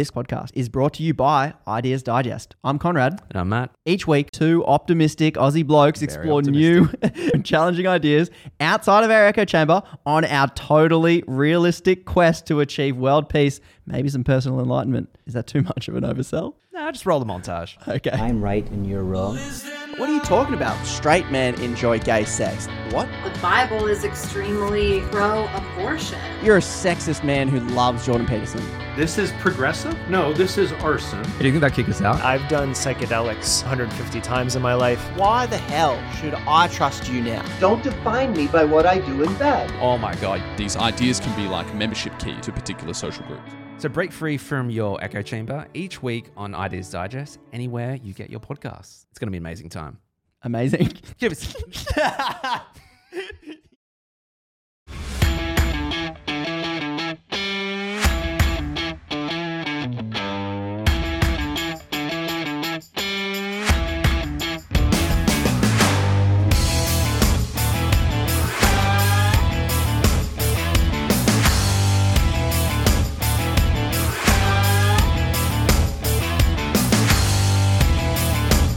This podcast is brought to you by Ideas Digest. I'm Conrad. And I'm Matt. Each week, two optimistic Aussie blokes explore new and challenging ideas outside of our echo chamber on our totally realistic quest to achieve world peace, maybe some personal enlightenment. Is that too much of an oversell? Nah, just roll the montage. Okay. I'm right and you're wrong. What are you talking about? Straight men enjoy gay sex. What? The Bible is extremely pro abortion. You're a sexist man who loves Jordan Peterson. This is progressive? No, this is arson. Do you think that kick us out? I've done psychedelics 150 times in my life. Why the hell should I trust you now? Don't define me by what I do in bed. Oh my god, these ideas can be like a membership key to particular social groups. So break free from your echo chamber each week on Ideas Digest, anywhere you get your podcasts. It's going to be an amazing time. Amazing. Give us.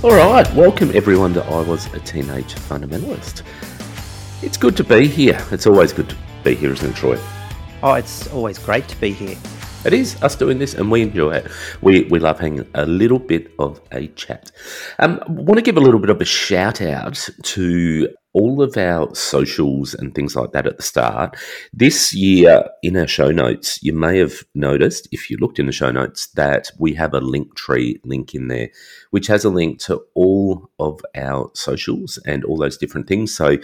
All right, welcome everyone to I Was a Teenage Fundamentalist. It's good to be here. It's always good to be here, isn't it, Troy? Oh, it's always great to be here. It is us doing this, and we enjoy it. We we love having a little bit of a chat. Um, want to give a little bit of a shout out to all of our socials and things like that at the start. This year, in our show notes, you may have noticed, if you looked in the show notes, that we have a Linktree link in there, which has a link to all of our socials and all those different things. So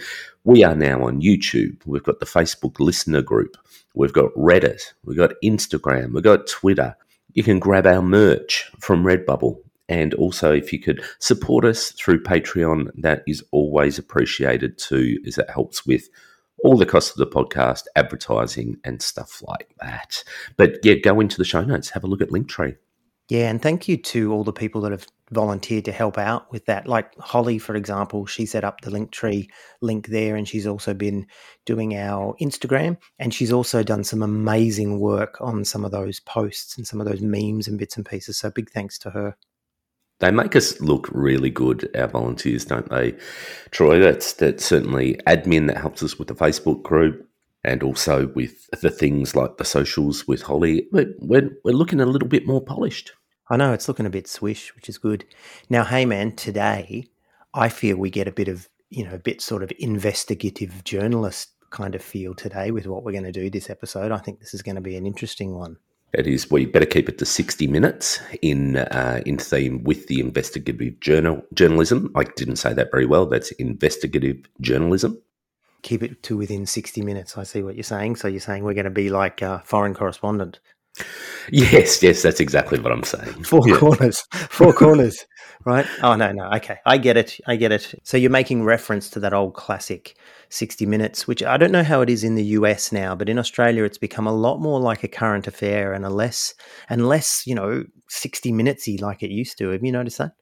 we are now on YouTube. We've got the Facebook listener group. We've got Reddit. We've got Instagram. We've got Twitter. You can grab our merch from Redbubble. And also, if you could support us through Patreon, that is always appreciated too, as it helps with all the costs of the podcast, advertising, and stuff like that. But yeah, go into the show notes, have a look at Linktree. Yeah, and thank you to all the people that have volunteered to help out with that. Like Holly, for example, she set up the Linktree link there, and she's also been doing our Instagram, and she's also done some amazing work on some of those posts and some of those memes and bits and pieces. So big thanks to her. They make us look really good, our volunteers, don't they, Troy? That's that's certainly admin that helps us with the Facebook group and also with the things like the socials with Holly. We're, we're, we're looking a little bit more polished. I know it's looking a bit swish, which is good. Now, hey man, today I feel we get a bit of, you know, a bit sort of investigative journalist kind of feel today with what we're going to do this episode. I think this is going to be an interesting one. It is. We better keep it to sixty minutes in uh, in theme with the investigative journal journalism. I didn't say that very well. That's investigative journalism. Keep it to within sixty minutes. I see what you're saying. So you're saying we're going to be like a foreign correspondent. Yes, yes, that's exactly what I'm saying. Four Yeah. corners, four corners, right? Oh no, no, okay, I get it, I get it. So you're making reference to that old classic, sixty minutes, which I don't know how it is in the US now, but in Australia it's become a lot more like a current affair and a less and less, you know, sixty minutesy like it used to. Have you noticed that?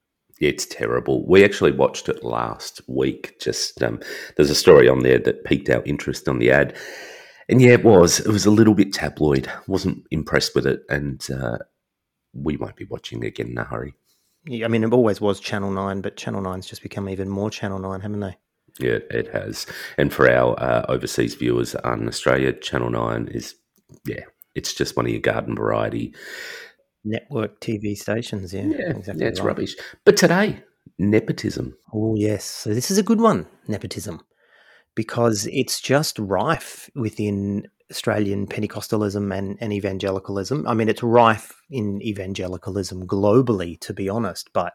It's terrible. We actually watched it last week. Just um, there's a story on there that piqued our interest on the ad, and yeah, it was. It was a little bit tabloid. wasn't impressed with it, and uh, we won't be watching it again in a hurry. Yeah, I mean, it always was Channel Nine, but Channel Nine's just become even more Channel Nine, haven't they? Yeah, it has. And for our uh, overseas viewers in Australia, Channel Nine is yeah, it's just one of your garden variety. Network TV stations, yeah, Yeah, exactly. yeah, it's right. rubbish. But today, nepotism. Oh, yes. So this is a good one, nepotism, because it's just rife within Australian Pentecostalism and, and evangelicalism. I mean, it's rife in evangelicalism globally, to be honest, but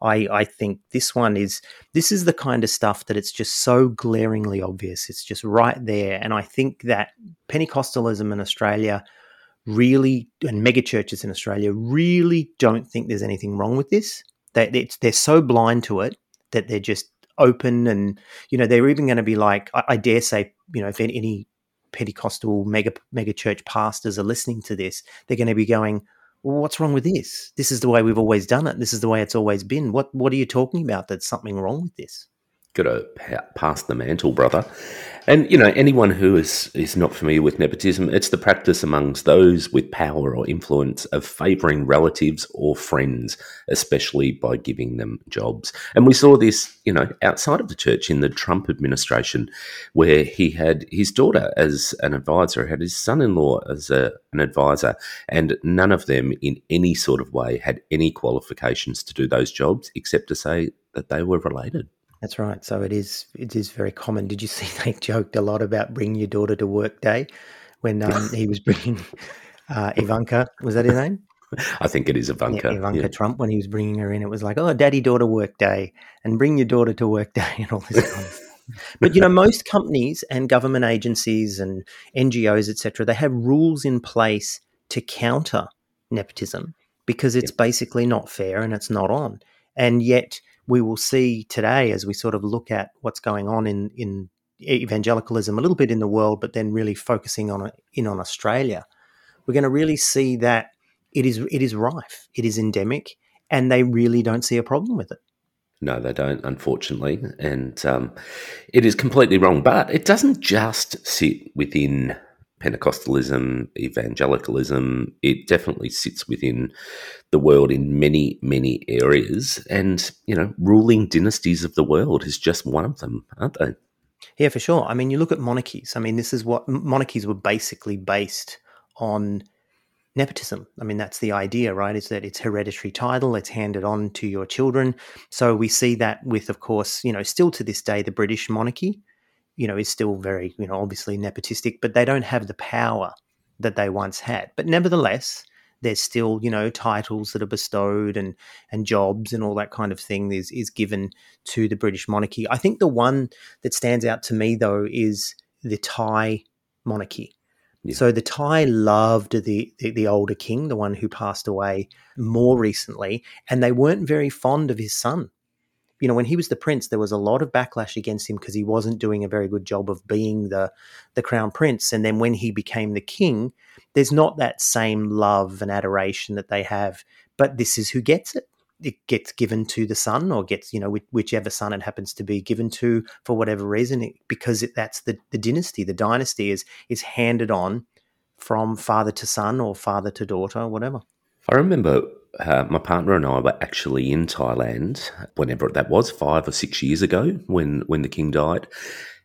I, I think this one is this is the kind of stuff that it's just so glaringly obvious. It's just right there. And I think that Pentecostalism in Australia really and megachurches in Australia really don't think there's anything wrong with this. They they're so blind to it that they're just open and you know they're even going to be like I, I dare say you know if any, Pentecostal mega mega church pastors are listening to this, they're going to be going, well, "What's wrong with this? This is the way we've always done it. This is the way it's always been. What what are you talking about? That's something wrong with this." Got to pa- pass the mantle, brother. And you know, anyone who is is not familiar with nepotism, it's the practice amongst those with power or influence of favouring relatives or friends, especially by giving them jobs. And we saw this, you know, outside of the church in the Trump administration, where he had his daughter as an advisor, had his son-in-law as a, an advisor, and none of them in any sort of way had any qualifications to do those jobs except to say that they were related. That's right. So it is. It is very common. Did you see they joked a lot about bring your daughter to work day when um, he was bringing uh, Ivanka? Was that her name? I think it is Ivanka. Yeah, Ivanka yeah. Trump when he was bringing her in. It was like, oh, daddy daughter work day, and bring your daughter to work day, and all this kind of stuff. But you know, most companies and government agencies and NGOs, etc., they have rules in place to counter nepotism because it's basically not fair and it's not on. And yet, we will see today as we sort of look at what's going on in in evangelicalism a little bit in the world, but then really focusing on in on Australia, we're going to really see that it is it is rife, it is endemic, and they really don't see a problem with it. No, they don't, unfortunately, and um, it is completely wrong. But it doesn't just sit within Pentecostalism, evangelicalism. It definitely sits within the world in many, many areas. And, you know, ruling dynasties of the world is just one of them, aren't they? Yeah, for sure. I mean, you look at monarchies. I mean, this is what monarchies were basically based on nepotism. I mean, that's the idea, right? Is that it's hereditary title, it's handed on to your children. So we see that with, of course, you know, still to this day, the British monarchy you know, is still very, you know, obviously nepotistic, but they don't have the power that they once had. But nevertheless, there's still, you know, titles that are bestowed and and jobs and all that kind of thing is is given to the British monarchy. I think the one that stands out to me though is the Thai monarchy. Yeah. So the Thai loved the, the, the older king, the one who passed away more recently, and they weren't very fond of his son you know, when he was the prince, there was a lot of backlash against him because he wasn't doing a very good job of being the the crown prince. And then when he became the king, there's not that same love and adoration that they have. But this is who gets it. It gets given to the son, or gets you know whichever son it happens to be given to for whatever reason, because it, that's the the dynasty. The dynasty is is handed on from father to son or father to daughter, whatever. I remember uh, my partner and I were actually in Thailand whenever that was, five or six years ago, when when the king died,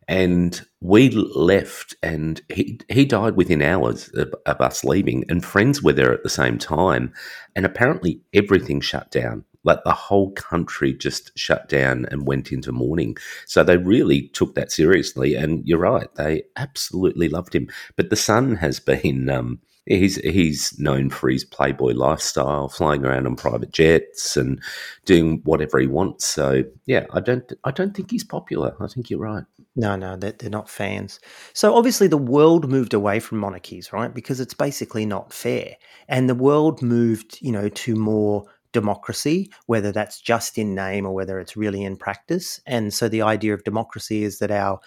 and we left, and he he died within hours of, of us leaving, and friends were there at the same time, and apparently everything shut down. Like the whole country just shut down and went into mourning. So they really took that seriously. And you're right, they absolutely loved him. But the son has been um, he's he's known for his playboy lifestyle, flying around on private jets and doing whatever he wants. So yeah, I don't I don't think he's popular. I think you're right. No, no, they're, they're not fans. So obviously the world moved away from monarchies, right? Because it's basically not fair, and the world moved, you know, to more democracy, whether that's just in name or whether it's really in practice. And so the idea of democracy is that our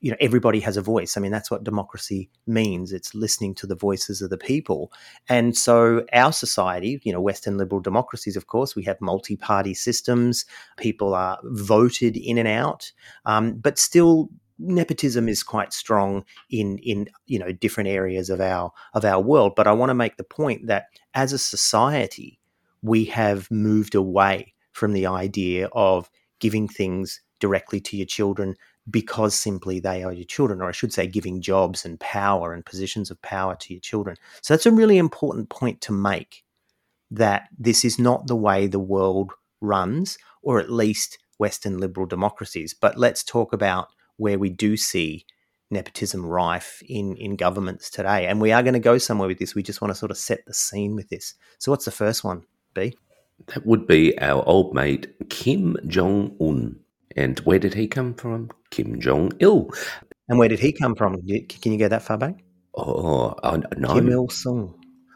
you know everybody has a voice. I mean that's what democracy means. It's listening to the voices of the people. And so our society you know western liberal democracies of course we have multi-party systems. People are voted in and out. Um, but still nepotism is quite strong in in you know different areas of our of our world. But i want to make the point that as a society we have moved away from the idea of giving things directly to your children because simply they are your children, or I should say, giving jobs and power and positions of power to your children. So that's a really important point to make that this is not the way the world runs, or at least Western liberal democracies. But let's talk about where we do see nepotism rife in, in governments today. And we are going to go somewhere with this. We just want to sort of set the scene with this. So, what's the first one, B? That would be our old mate, Kim Jong un. And where did he come from? Kim Jong Il. And where did he come from? Can you go that far back? Oh, oh no. Kim Il Sung.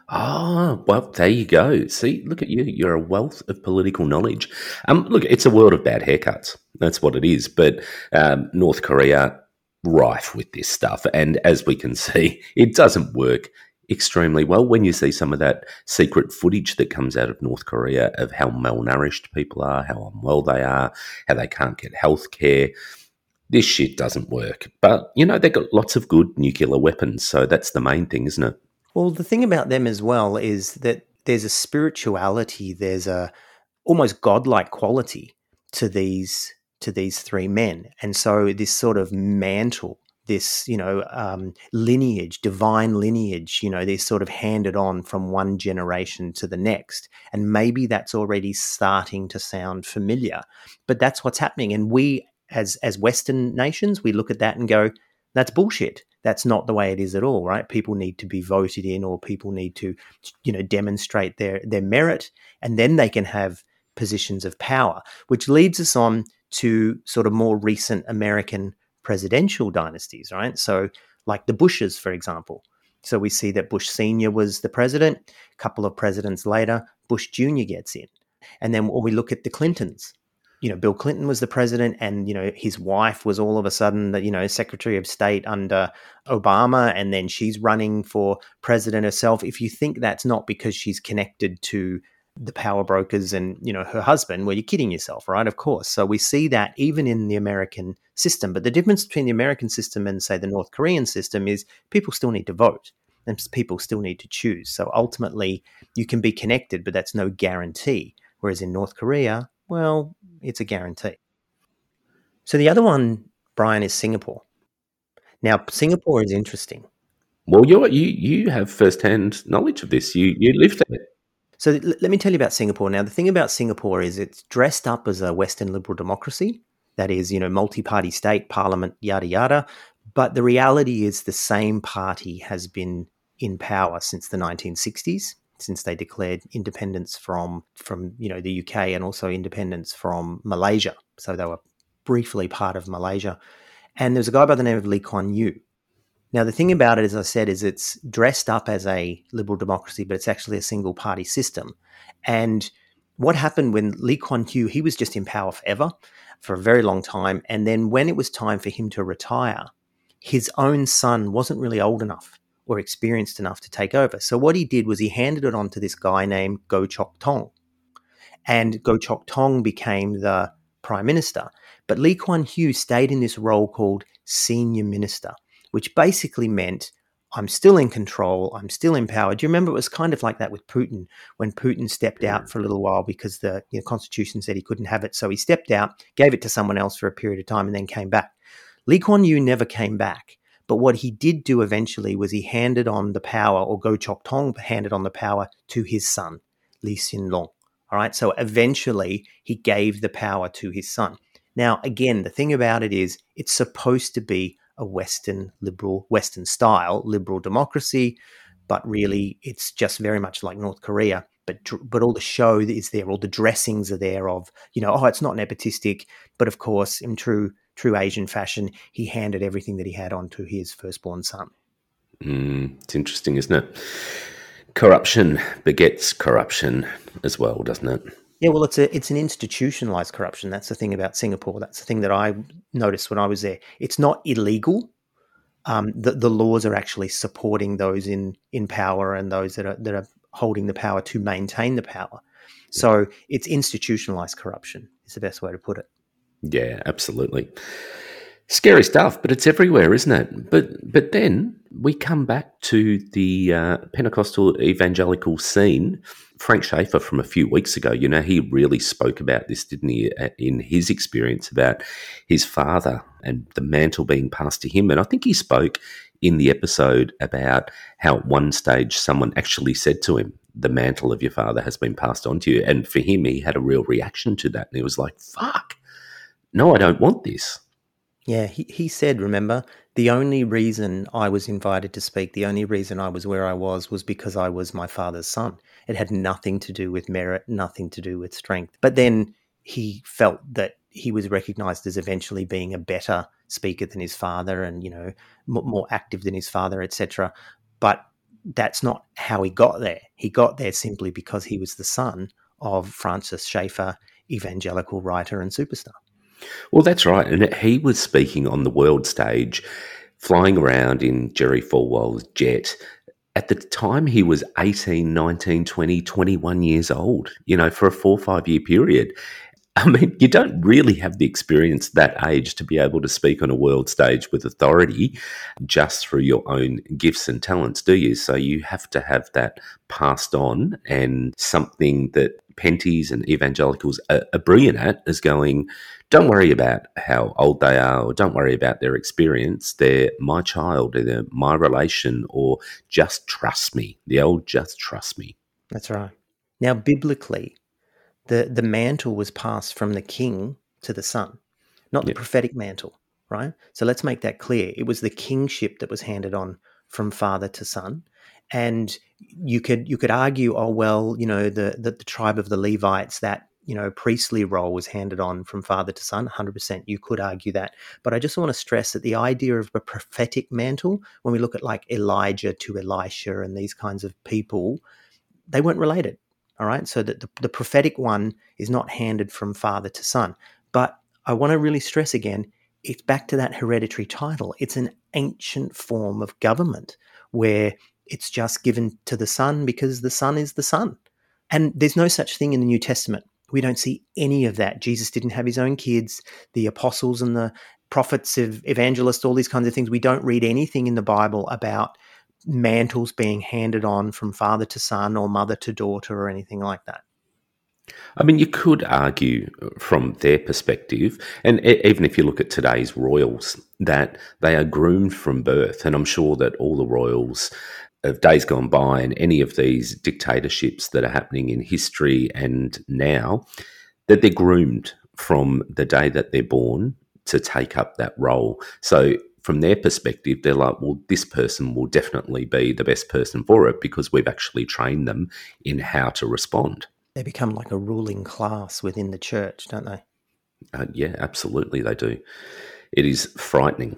Ah, well, there you go. See, look at you. You're a wealth of political knowledge. Um, look, it's a world of bad haircuts. That's what it is. But um, North Korea, rife with this stuff. And as we can see, it doesn't work extremely well when you see some of that secret footage that comes out of North Korea of how malnourished people are, how unwell they are, how they can't get health care. this shit doesn't work. But, you know, they've got lots of good nuclear weapons. So that's the main thing, isn't it? Well, the thing about them as well is that there's a spirituality, there's a almost godlike quality to these to these three men, and so this sort of mantle, this you know um, lineage, divine lineage, you know, they're sort of handed on from one generation to the next, and maybe that's already starting to sound familiar, but that's what's happening, and we as as Western nations, we look at that and go, that's bullshit. That's not the way it is at all right? People need to be voted in or people need to you know demonstrate their their merit and then they can have positions of power which leads us on to sort of more recent american presidential dynasties right? So like the bushes for example. So we see that bush senior was the president. A couple of presidents later bush junior gets in. And then when we look at the clintons. You know, Bill Clinton was the president, and you know his wife was all of a sudden the you know Secretary of State under Obama, and then she's running for president herself. If you think that's not because she's connected to the power brokers and you know her husband, well, you're kidding yourself, right? Of course. So we see that even in the American system, but the difference between the American system and say the North Korean system is people still need to vote and people still need to choose. So ultimately, you can be connected, but that's no guarantee. Whereas in North Korea, well, it's a guarantee. So the other one, Brian, is Singapore. Now, Singapore is interesting. Well, you you you have first-hand knowledge of this. You you lived there. So let me tell you about Singapore. Now, the thing about Singapore is it's dressed up as a Western liberal democracy. That is, you know, multi-party state, parliament, yada yada. But the reality is, the same party has been in power since the 1960s since they declared independence from from you know the UK and also independence from Malaysia. So they were briefly part of Malaysia. And there's a guy by the name of Lee Kuan Yew. Now the thing about it, as I said, is it's dressed up as a liberal democracy, but it's actually a single party system. And what happened when Lee Kuan Yew, he was just in power forever, for a very long time. And then when it was time for him to retire, his own son wasn't really old enough or experienced enough to take over. So what he did was he handed it on to this guy named Goh Chok Tong. And Goh Chok Tong became the prime minister. But Lee Kuan Yew stayed in this role called senior minister, which basically meant I'm still in control, I'm still in power. Do you remember it was kind of like that with Putin when Putin stepped out mm. for a little while because the you know, constitution said he couldn't have it. So he stepped out, gave it to someone else for a period of time, and then came back. Lee Kuan Yew never came back. But what he did do eventually was he handed on the power, or Goh Chok Tong handed on the power to his son, Lee Hsien Loong. All right. So eventually he gave the power to his son. Now, again, the thing about it is it's supposed to be a Western liberal, Western style liberal democracy, but really it's just very much like North Korea. But but all the show is there, all the dressings are there of you know oh it's not nepotistic, but of course in true true Asian fashion, he handed everything that he had on to his firstborn son. Mm, it's interesting, isn't it? Corruption begets corruption as well, doesn't it? Yeah, well, it's a it's an institutionalized corruption. That's the thing about Singapore. That's the thing that I noticed when I was there. It's not illegal. Um, the the laws are actually supporting those in in power and those that are that are holding the power to maintain the power. So it's institutionalized corruption. Is the best way to put it. Yeah, absolutely. Scary stuff, but it's everywhere, isn't it? But but then we come back to the uh, Pentecostal evangelical scene. Frank Schaeffer from a few weeks ago, you know, he really spoke about this, didn't he? Uh, in his experience about his father and the mantle being passed to him, and I think he spoke in the episode about how at one stage someone actually said to him, "The mantle of your father has been passed on to you," and for him, he had a real reaction to that, and he was like, "Fuck." no, I don't want this. Yeah, he, he said, remember, the only reason I was invited to speak, the only reason I was where I was, was because I was my father's son. It had nothing to do with merit, nothing to do with strength. But then he felt that he was recognized as eventually being a better speaker than his father and, you know, more active than his father, etc. But that's not how he got there. He got there simply because he was the son of Francis Schaeffer, evangelical writer and superstar. Well, that's right. And he was speaking on the world stage, flying around in Jerry Falwell's jet. At the time, he was 18, 19, 20, 21 years old, you know, for a four or five year period. I mean, you don't really have the experience that age to be able to speak on a world stage with authority just through your own gifts and talents, do you? So you have to have that passed on and something that Penties and evangelicals are, are brilliant at is going, don't worry about how old they are or don't worry about their experience. They're my child, they're my relation, or just trust me. The old just trust me. That's right. Now, biblically, the, the mantle was passed from the king to the son, not the Yep. prophetic mantle, right? So let's make that clear. It was the kingship that was handed on from father to son. And you could you could argue, oh well, you know, the the, the tribe of the Levites, that you know, priestly role was handed on from father to son, 100%. You could argue that. But I just want to stress that the idea of a prophetic mantle, when we look at like Elijah to Elisha and these kinds of people, they weren't related. All right. So that the, the prophetic one is not handed from father to son. But I want to really stress again it's back to that hereditary title. It's an ancient form of government where it's just given to the son because the son is the son. And there's no such thing in the New Testament. We don't see any of that. Jesus didn't have his own kids. The apostles and the prophets, evangelists, all these kinds of things. We don't read anything in the Bible about mantles being handed on from father to son or mother to daughter or anything like that. I mean, you could argue uh, from their perspective, and even if you look at today's royals, that they are groomed from birth. And I'm sure that all the royals of days gone by and any of these dictatorships that are happening in history and now, that they're groomed from the day that they're born to take up that role. So, from their perspective, they're like, well, this person will definitely be the best person for it because we've actually trained them in how to respond. They become like a ruling class within the church, don't they? Uh, yeah, absolutely, they do. It is frightening.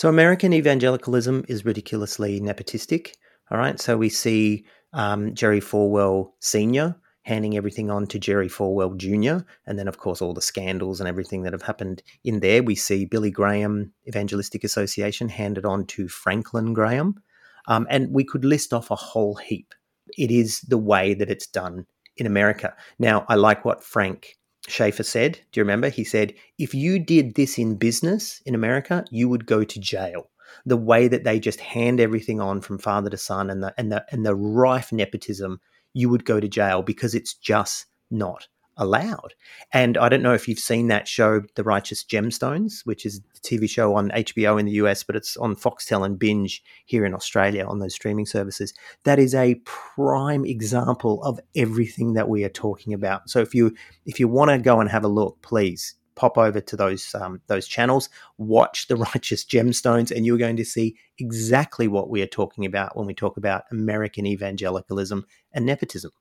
So American evangelicalism is ridiculously nepotistic. All right. So we see um, Jerry Falwell Sr. handing everything on to Jerry Falwell Jr. And then, of course, all the scandals and everything that have happened in there. We see Billy Graham Evangelistic Association handed on to Franklin Graham. Um, and we could list off a whole heap. It is the way that it's done in America. Now, I like what Frank Schaeffer said. Do you remember? He said, if you did this in business in America, you would go to jail. The way that they just hand everything on from father to son and the and the and the rife nepotism, you would go to jail because it's just not allowed. And I don't know if you've seen that show, The Righteous Gemstones, which is a TV show on HBO in the US, but it's on Foxtel and Binge here in Australia on those streaming services. That is a prime example of everything that we are talking about. So if you if you want to go and have a look, please pop over to those um, those channels, watch The Righteous Gemstones, and you're going to see exactly what we are talking about when we talk about American evangelicalism and nepotism.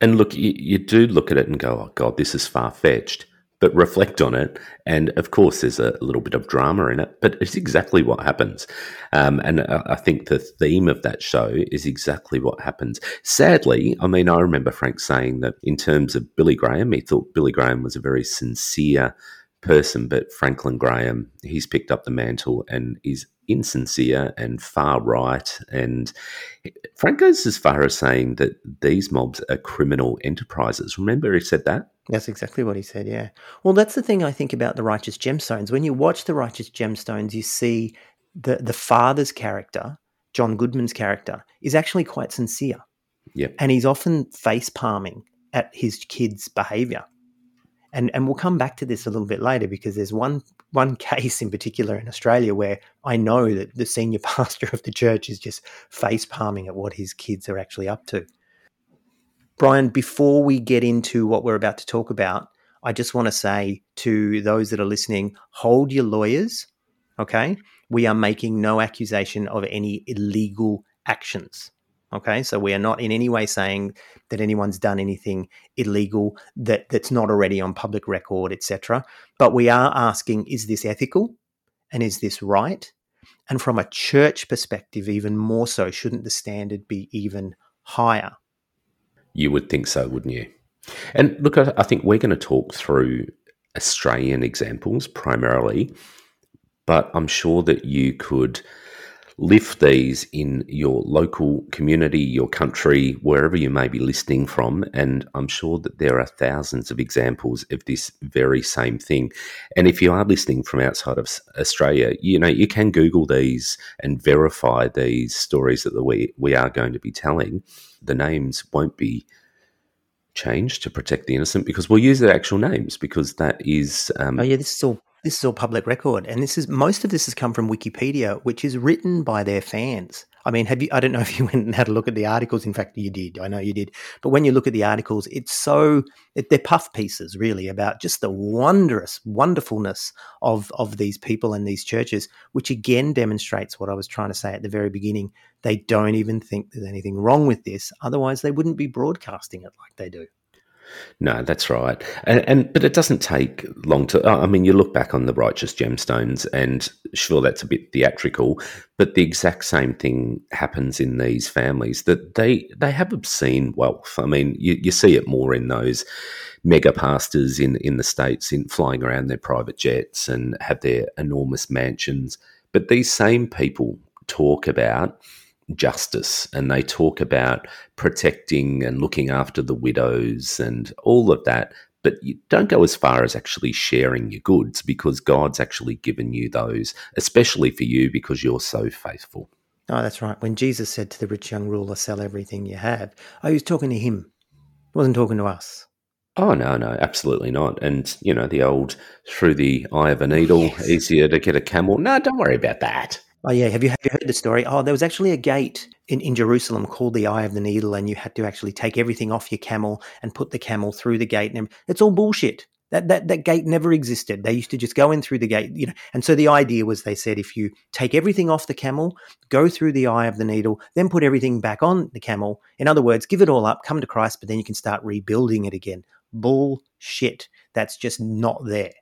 And look, you, you do look at it and go, oh, God, this is far fetched. But reflect on it. And of course, there's a little bit of drama in it, but it's exactly what happens. Um, and I I think the theme of that show is exactly what happens. Sadly, I mean, I remember Frank saying that in terms of Billy Graham, he thought Billy Graham was a very sincere person, but Franklin Graham, he's picked up the mantle and is insincere and far right. And Frank goes as far as saying that these mobs are criminal enterprises. Remember, he said that? That's exactly what he said, yeah. Well, that's the thing I think about the Righteous Gemstones. When you watch the Righteous Gemstones, you see the, the father's character, John Goodman's character, is actually quite sincere. Yep. And he's often face palming at his kids' behavior. And, and we'll come back to this a little bit later because there's one one case in particular in Australia where I know that the senior pastor of the church is just face palming at what his kids are actually up to. Brian, before we get into what we're about to talk about, I just want to say to those that are listening hold your lawyers, okay? We are making no accusation of any illegal actions. Okay, so we are not in any way saying that anyone's done anything illegal that, that's not already on public record, etc. But we are asking, is this ethical? And is this right? And from a church perspective, even more so, shouldn't the standard be even higher? You would think so, wouldn't you? And look, I, think we're going to talk through Australian examples primarily, but I'm sure that you could lift these in your local community, your country, wherever you may be listening from. And I'm sure that there are thousands of examples of this very same thing. And if you are listening from outside of Australia, you know, you can Google these and verify these stories that we, we are going to be telling. The names won't be changed to protect the innocent because we'll use their actual names because that is. Um, oh, yeah, this is all this is all public record, and this is most of this has come from Wikipedia, which is written by their fans. I mean, have you? I don't know if you went and had a look at the articles. In fact, you did. I know you did. But when you look at the articles, it's so it, they're puff pieces, really, about just the wondrous wonderfulness of of these people and these churches, which again demonstrates what I was trying to say at the very beginning. They don't even think there's anything wrong with this. Otherwise, they wouldn't be broadcasting it like they do. No, that's right, and, and, but it doesn't take long to. I mean, you look back on the righteous gemstones, and sure, that's a bit theatrical, but the exact same thing happens in these families that they they have obscene wealth. I mean, you, you see it more in those mega pastors in in the states in flying around their private jets and have their enormous mansions, but these same people talk about justice and they talk about protecting and looking after the widows and all of that. But you don't go as far as actually sharing your goods because God's actually given you those, especially for you because you're so faithful. Oh, that's right. When Jesus said to the rich young ruler, sell everything you have, oh, he was talking to him. He wasn't talking to us. Oh no, no, absolutely not. And you know the old through the eye of a needle, yes. easier to get a camel. No, don't worry about that. Oh yeah, have you have you heard the story? Oh, there was actually a gate in, in Jerusalem called the Eye of the Needle, and you had to actually take everything off your camel and put the camel through the gate. And it's all bullshit. That that that gate never existed. They used to just go in through the gate, you know. And so the idea was, they said, if you take everything off the camel, go through the eye of the needle, then put everything back on the camel. In other words, give it all up, come to Christ, but then you can start rebuilding it again. Bullshit. That's just not there.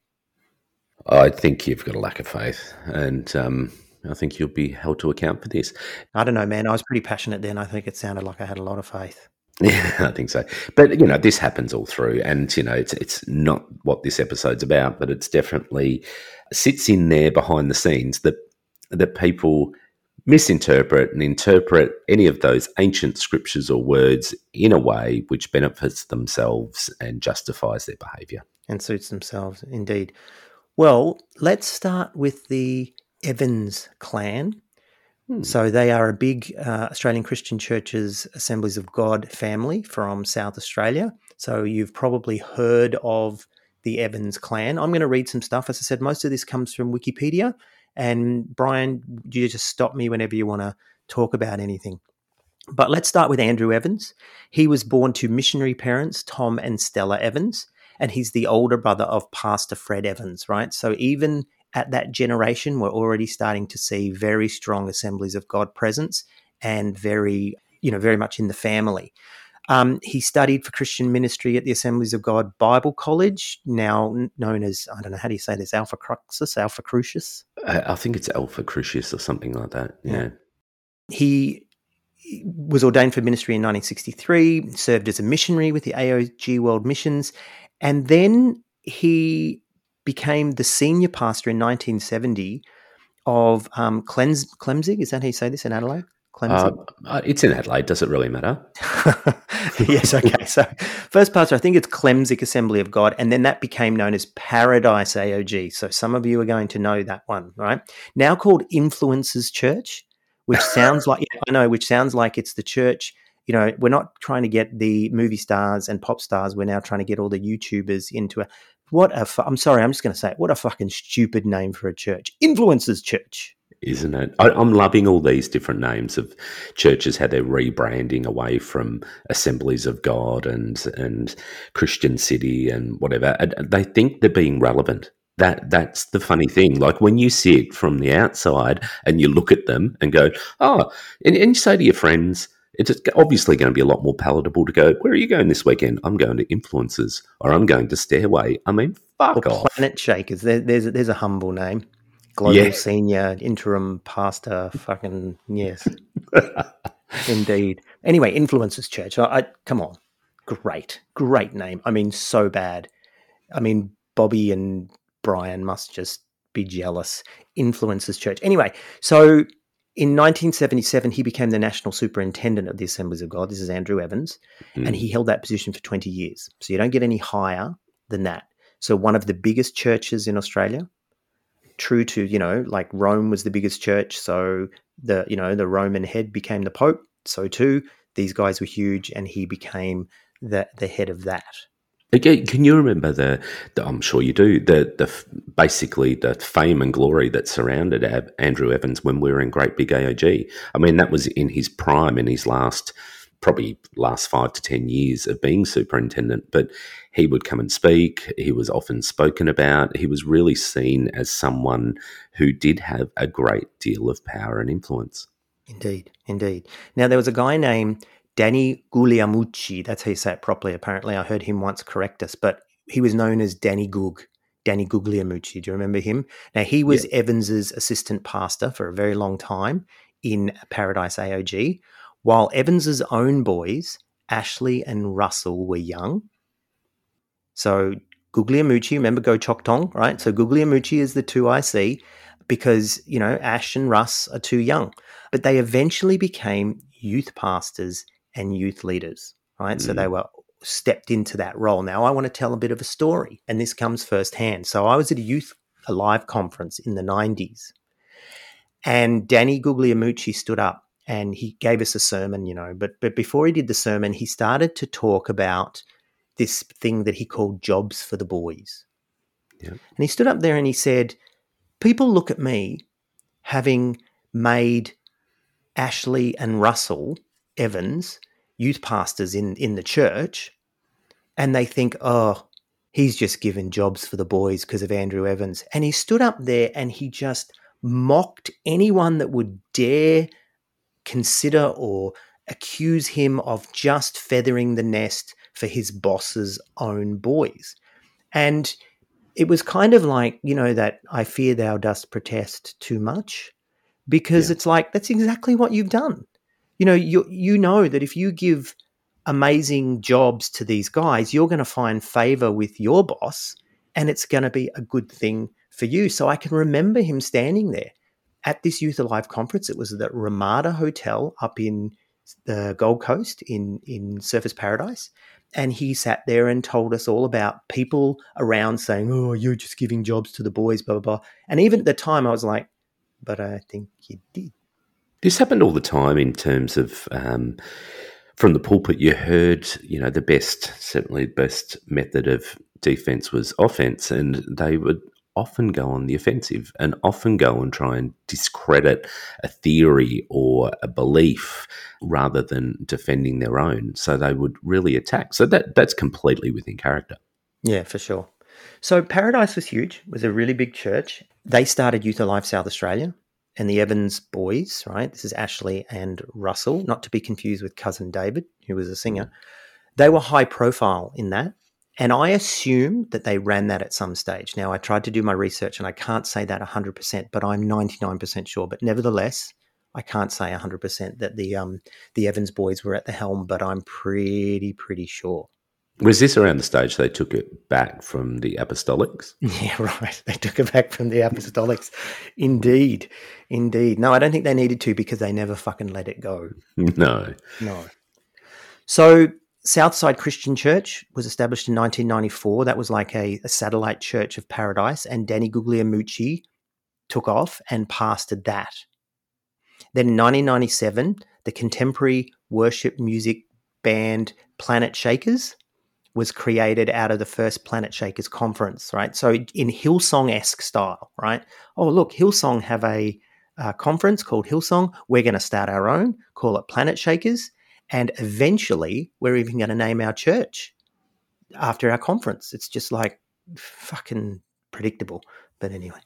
I think you've got a lack of faith, and um, I think you'll be held to account for this. I don't know, man. I was pretty passionate then. I think it sounded like I had a lot of faith. Yeah, I think so. But you know, this happens all through, and you know, it's it's not what this episode's about, but it's definitely sits in there behind the scenes that that people misinterpret and interpret any of those ancient scriptures or words in a way which benefits themselves and justifies their behaviour and suits themselves. Indeed. Well, let's start with the Evans clan. Hmm. So they are a big uh, Australian Christian Churches Assemblies of God family from South Australia. So you've probably heard of the Evans clan. I'm going to read some stuff. As I said, most of this comes from Wikipedia. And Brian, you just stop me whenever you want to talk about anything. But let's start with Andrew Evans. He was born to missionary parents, Tom and Stella Evans, and he's the older brother of Pastor Fred Evans, right? So even at that generation, we're already starting to see very strong assemblies of God presence and very, you know, very much in the family. Um, he studied for Christian ministry at the Assemblies of God Bible College, now known as, I don't know, how do you say this, Alpha Crucis, Alpha Crucius? I think it's Alpha Crucius or something like that. Yeah. He was ordained for ministry in 1963, served as a missionary with the AOG World Missions, and then he became the senior pastor in 1970 of um, Clems- Klemzig. Is that how you say this in Adelaide? Uh, uh, it's in Adelaide. Does it really matter? yes. Okay. So, first pastor, I think it's Klemzig Assembly of God, and then that became known as Paradise AOG. So, some of you are going to know that one, right? Now called Influencers Church, which sounds like I know, which sounds like it's the church. You know, we're not trying to get the movie stars and pop stars. We're now trying to get all the YouTubers into a what a, fu- I'm sorry, I'm just going to say it. What a fucking stupid name for a church. Influencers Church. Isn't it? I, I'm loving all these different names of churches, how they're rebranding away from Assemblies of God and and Christian City and whatever. They think they're being relevant. That that's the funny thing. Like when you see it from the outside and you look at them and go, oh, and, and you say to your friends, it's obviously going to be a lot more palatable to go, where are you going this weekend? I'm going to Influencers or I'm going to Stairway. I mean, fuck or off. Planet Shakers. There, there's, there's a humble name. Global yeah. Senior Interim Pastor. Fucking, yes. Indeed. Anyway, Influencers Church. I, I, come on. Great. Great name. I mean, so bad. I mean, Bobbie and Brian must just be jealous. Influencers Church. Anyway, so in 1977, he became the national superintendent of the Assemblies of God. This is Andrew Evans, Mm. and he held that position for 20 years. So you don't get any higher than that. So one of the biggest churches in Australia, true to you know, like Rome was the biggest church. So the you know the Roman head became the Pope. So too, these guys were huge, and he became the the head of that. Okay, can you remember the, the? I'm sure you do. The the basically the fame and glory that surrounded Ab, Andrew Evans when we were in Great Big AOG. I mean, that was in his prime, in his last probably last five to ten years of being superintendent. But he would come and speak. He was often spoken about. He was really seen as someone who did have a great deal of power and influence. Indeed, indeed. Now there was a guy named Danny Guglielmucci. That's how you say it properly. Apparently, I heard him once correct us, but he was known as Danny Gug. Danny Guglielmucci. Do you remember him? Now he was Evans's assistant pastor for a very long time in Paradise AOG, while Evans's own boys, Ashley and Russell, were young. So Guglielmucci, remember Goh Chok Tong, right? So Guglielmucci is the 2IC because, you know, Ash and Russ are too young. But they eventually became youth pastors and youth leaders, right? So they mm. were stepped into that role. Now I want to tell a bit of a story, and this comes firsthand. So I was at a youth alive conference in the 90s, and Danny Guglielmucci stood up and he gave us a sermon, you know, but but before he did the sermon, he started to talk about this thing that he called jobs for the boys. Yeah. And he stood up there and he said, People look at me having made Ashley and Russell Evans youth pastors in, in the church, and they think, oh, he's just given jobs for the boys because of Andrew Evans. And he stood up there and he just mocked anyone that would dare consider or accuse him of just feathering the nest for his boss's own boys. And it was kind of like, you know, that I fear thou dost protest too much because Yeah. it's like that's exactly what you've done. You know, you you know that if you give amazing jobs to these guys, you're going to find favor with your boss and it's going to be a good thing for you. So I can remember him standing there at this Youth Alive conference. It was at the Ramada Hotel up in the Gold Coast in in Surfers Paradise, and he sat there and told us all about people around saying, "Oh, you're just giving jobs to the boys," blah blah blah. And even at the time, I was like, "But I think you did." This happened all the time in terms of um, from the pulpit. You heard, you know, the best, certainly the best method of defense was offense, and they would often go on the offensive and often go and try and discredit a theory or a belief rather than defending their own. So they would really attack. So that that's completely within character. Yeah, for sure. So Paradise was huge. Was a really big church. They started Youth Alive South Australia and the Evans boys, right? This is Ashley and Russell, not to be confused with cousin David, who was a singer. They were high profile in that. And I assume that they ran that at some stage. Now, I tried to do my research and I can't say that 100%, but I'm 99% sure. But nevertheless, I can't say 100% that the um, the Evans boys were at the helm, but I'm pretty, pretty sure. Was this around the stage they took it back from the apostolics? Yeah, right. They took it back from the apostolics. Indeed. Indeed. No, I don't think they needed to because they never fucking let it go. No. No. So, Southside Christian Church was established in 1994. That was like a, a satellite church of paradise, and Danny Guglielmucci took off and pastored that. Then in 1997, the contemporary worship music band Planet Shakers was created out of the first Planet Shakers conference, right? So in Hillsong esque style, right? Oh, look, Hillsong have a uh, conference called Hillsong. We're going to start our own, call it Planet Shakers, and eventually we're even going to name our church after our conference. It's just like fucking predictable, but anyway.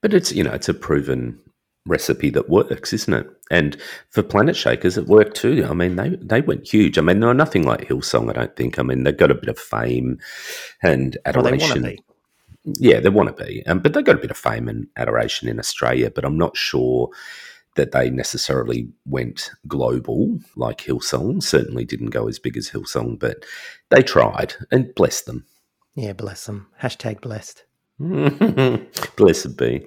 But it's you know it's a proven recipe that works, isn't it? And for Planet Shakers, it worked too. I mean, they they went huge. I mean, they're nothing like Hillsong. I don't think. I mean, they've got a bit of fame and Well, they adoration. be. yeah, they want to be, um, but they've got a bit of fame and adoration in Australia. But I'm not sure that they necessarily went global like Hillsong. Certainly didn't go as big as Hillsong, but they tried, and bless them. Yeah, bless them. Hashtag blessed. Blessed be.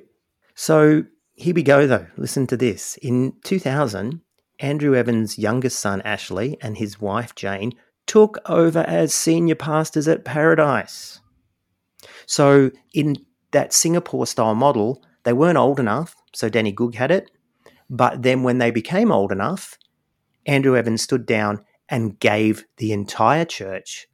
So here we go, though. Listen to this. In 2000, Andrew Evans' youngest son, Ashley, and his wife, Jane, took over as senior pastors at Paradise. So, in that Singapore style model, they weren't old enough, so Danny Goog had it. But then, when they became old enough, Andrew Evans stood down and gave the entire church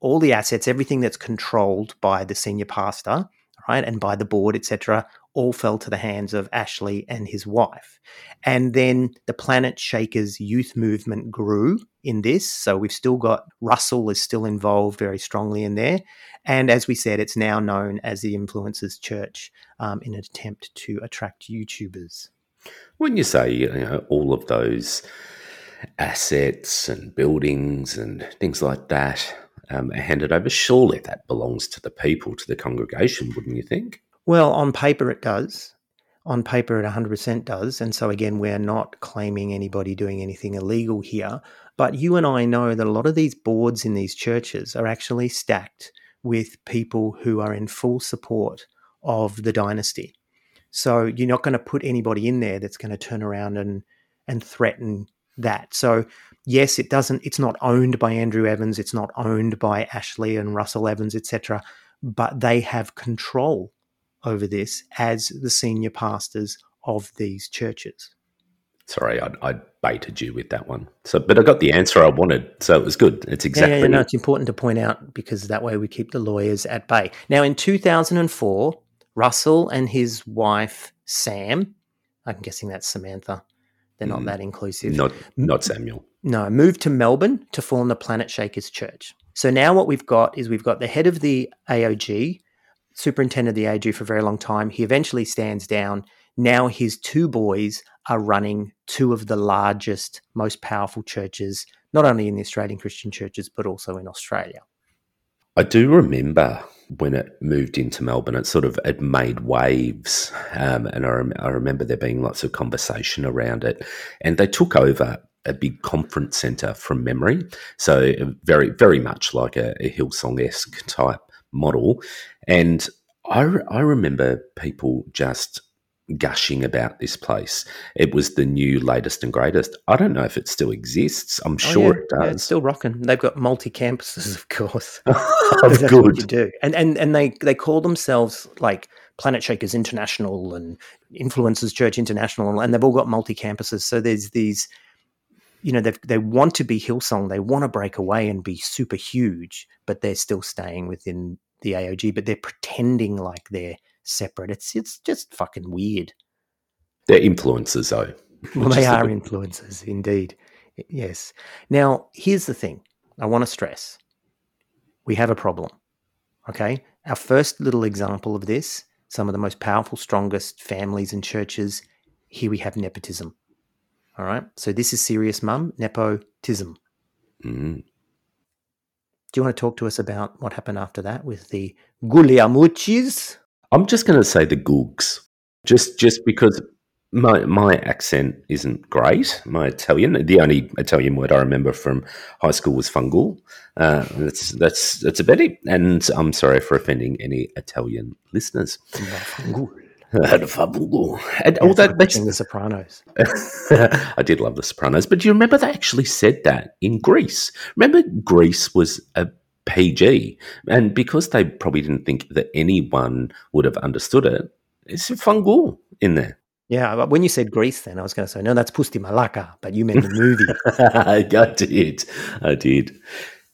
all the assets, everything that's controlled by the senior pastor, right, and by the board, etc., all fell to the hands of Ashley and his wife. And then the Planet Shakers youth movement grew in this. So we've still got Russell is still involved very strongly in there. And as we said, it's now known as the Influencers Church um, in an attempt to attract YouTubers. When you say you know all of those assets and buildings and things like that um, are handed over, surely that belongs to the people, to the congregation, wouldn't you think? Well, on paper it does. On paper it 100% does. And so, again, we're not claiming anybody doing anything illegal here. But you and I know that a lot of these boards in these churches are actually stacked with people who are in full support of the dynasty. So you're not going to put anybody in there that's going to turn around and and threaten that. So yes, it doesn't. It's not owned by Andrew Evans. It's not owned by Ashley and Russell Evans, etc. But they have control over this as the senior pastors of these churches. Sorry, I, I baited you with that one. So, but I got the answer I wanted, so it was good. It's exactly. Yeah, yeah, no, it's important to point out because that way we keep the lawyers at bay. Now, in 2004, Russell and his wife Sam, I'm guessing that's Samantha. They're not mm, that inclusive. Not, not Samuel. No, moved to Melbourne to form the Planet Shakers Church. So now what we've got is we've got the head of the AOG, superintendent of the AOG for a very long time. He eventually stands down. Now his two boys are running two of the largest, most powerful churches, not only in the Australian Christian churches, but also in Australia. I do remember when it moved into Melbourne, it sort of it made waves, um, and I, rem- I, remember there being lots of conversation around it. And they took over a big conference centre from memory, so very very much like a, a Hillsong esque type model. And I, I remember people just gushing about this place. It was the new latest and greatest. I don't know if it still exists. I'm oh, sure yeah. it does. Yeah, it's still rocking. They've got multi campuses, mm. of course. of that's good. What you do. And and and they they call themselves like Planet Shakers International and Influencers Church International, and they've all got multi campuses. So there's these. You know, they they want to be Hillsong. They want to break away and be super huge, but they're still staying within the AOG. But they're pretending like they're separate. It's it's just fucking weird. They're influencers, though. Well, they are the... influencers, indeed. Yes. Now, here's the thing I want to stress we have a problem. Okay. Our first little example of this some of the most powerful, strongest families and churches. Here we have nepotism. All right. So this is serious, mum. Nepotism. Mm. Do you want to talk to us about what happened after that with the Guglielmuccis? I'm just going to say the Googs, just just because my my accent isn't great. My Italian, the only Italian word I remember from high school was fungul. Uh, that's that's that's about it. And I'm sorry for offending any Italian listeners. And although that's The Sopranos. I did love The Sopranos, but do you remember they actually said that in Greece? Remember, Greece was a PG. And because they probably didn't think that anyone would have understood it, it's fungul in there. Yeah, but when you said Greece, then I was going to say, no, that's Pusti Malaka, but you meant the movie. I did. I did.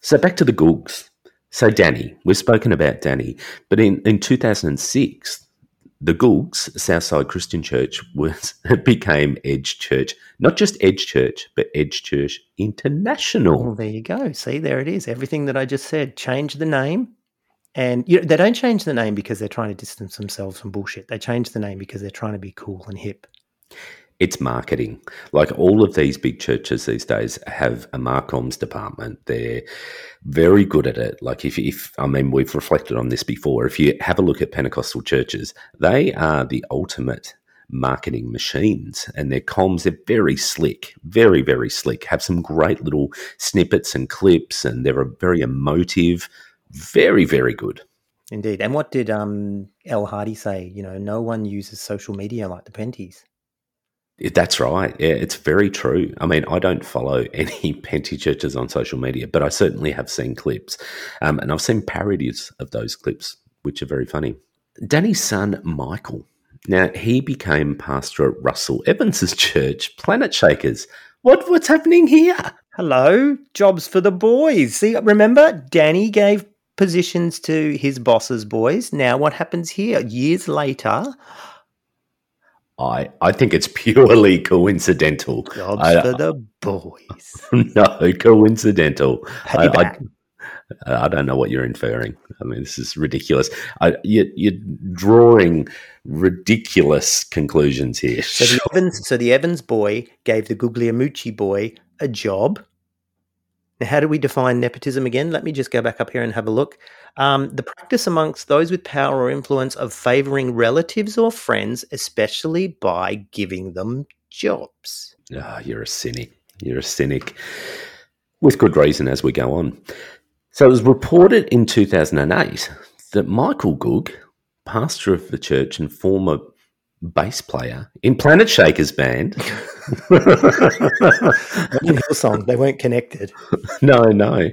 So back to the Googs. So Danny, we've spoken about Danny, but in, in 2006, the Googs, Southside Christian Church, was became Edge Church. Not just Edge Church, but Edge Church International. Well, there you go. See, there it is. Everything that I just said. Change the name. And you know, they don't change the name because they're trying to distance themselves from bullshit. They change the name because they're trying to be cool and hip it's marketing. Like all of these big churches these days have a marcoms department. They're very good at it. Like if, if I mean, we've reflected on this before. If you have a look at Pentecostal churches, they are the ultimate marketing machines and their comms are very slick, very, very slick, have some great little snippets and clips and they're very emotive, very, very good. Indeed. And what did um, El Hardy say? You know, no one uses social media like the Penties. That's right. Yeah, it's very true. I mean, I don't follow any Penty churches on social media, but I certainly have seen clips. Um, and I've seen parodies of those clips, which are very funny. Danny's son, Michael. Now, he became pastor at Russell Evans's church, Planet Shakers. What, what's happening here? Hello, jobs for the boys. See, remember, Danny gave positions to his boss's boys. Now, what happens here? Years later, I, I think it's purely coincidental. jobs I- for the boys. no, coincidental. I, I. I don't know what you're inferring. I mean, this is ridiculous. I, you, you're drawing ridiculous conclusions here. So the Evans, so the Evans boy gave the Guglielmucci boy a job. Now, how do we define nepotism again? Let me just go back up here and have a look. Um, the practice amongst those with power or influence of favouring relatives or friends, especially by giving them jobs. Ah, you're a cynic. You're a cynic. With good reason as we go on. So it was reported in 2008 that Michael Goog, pastor of the church and former bass player in Planet Shakers band. In Hillsong, they weren't connected. no, no.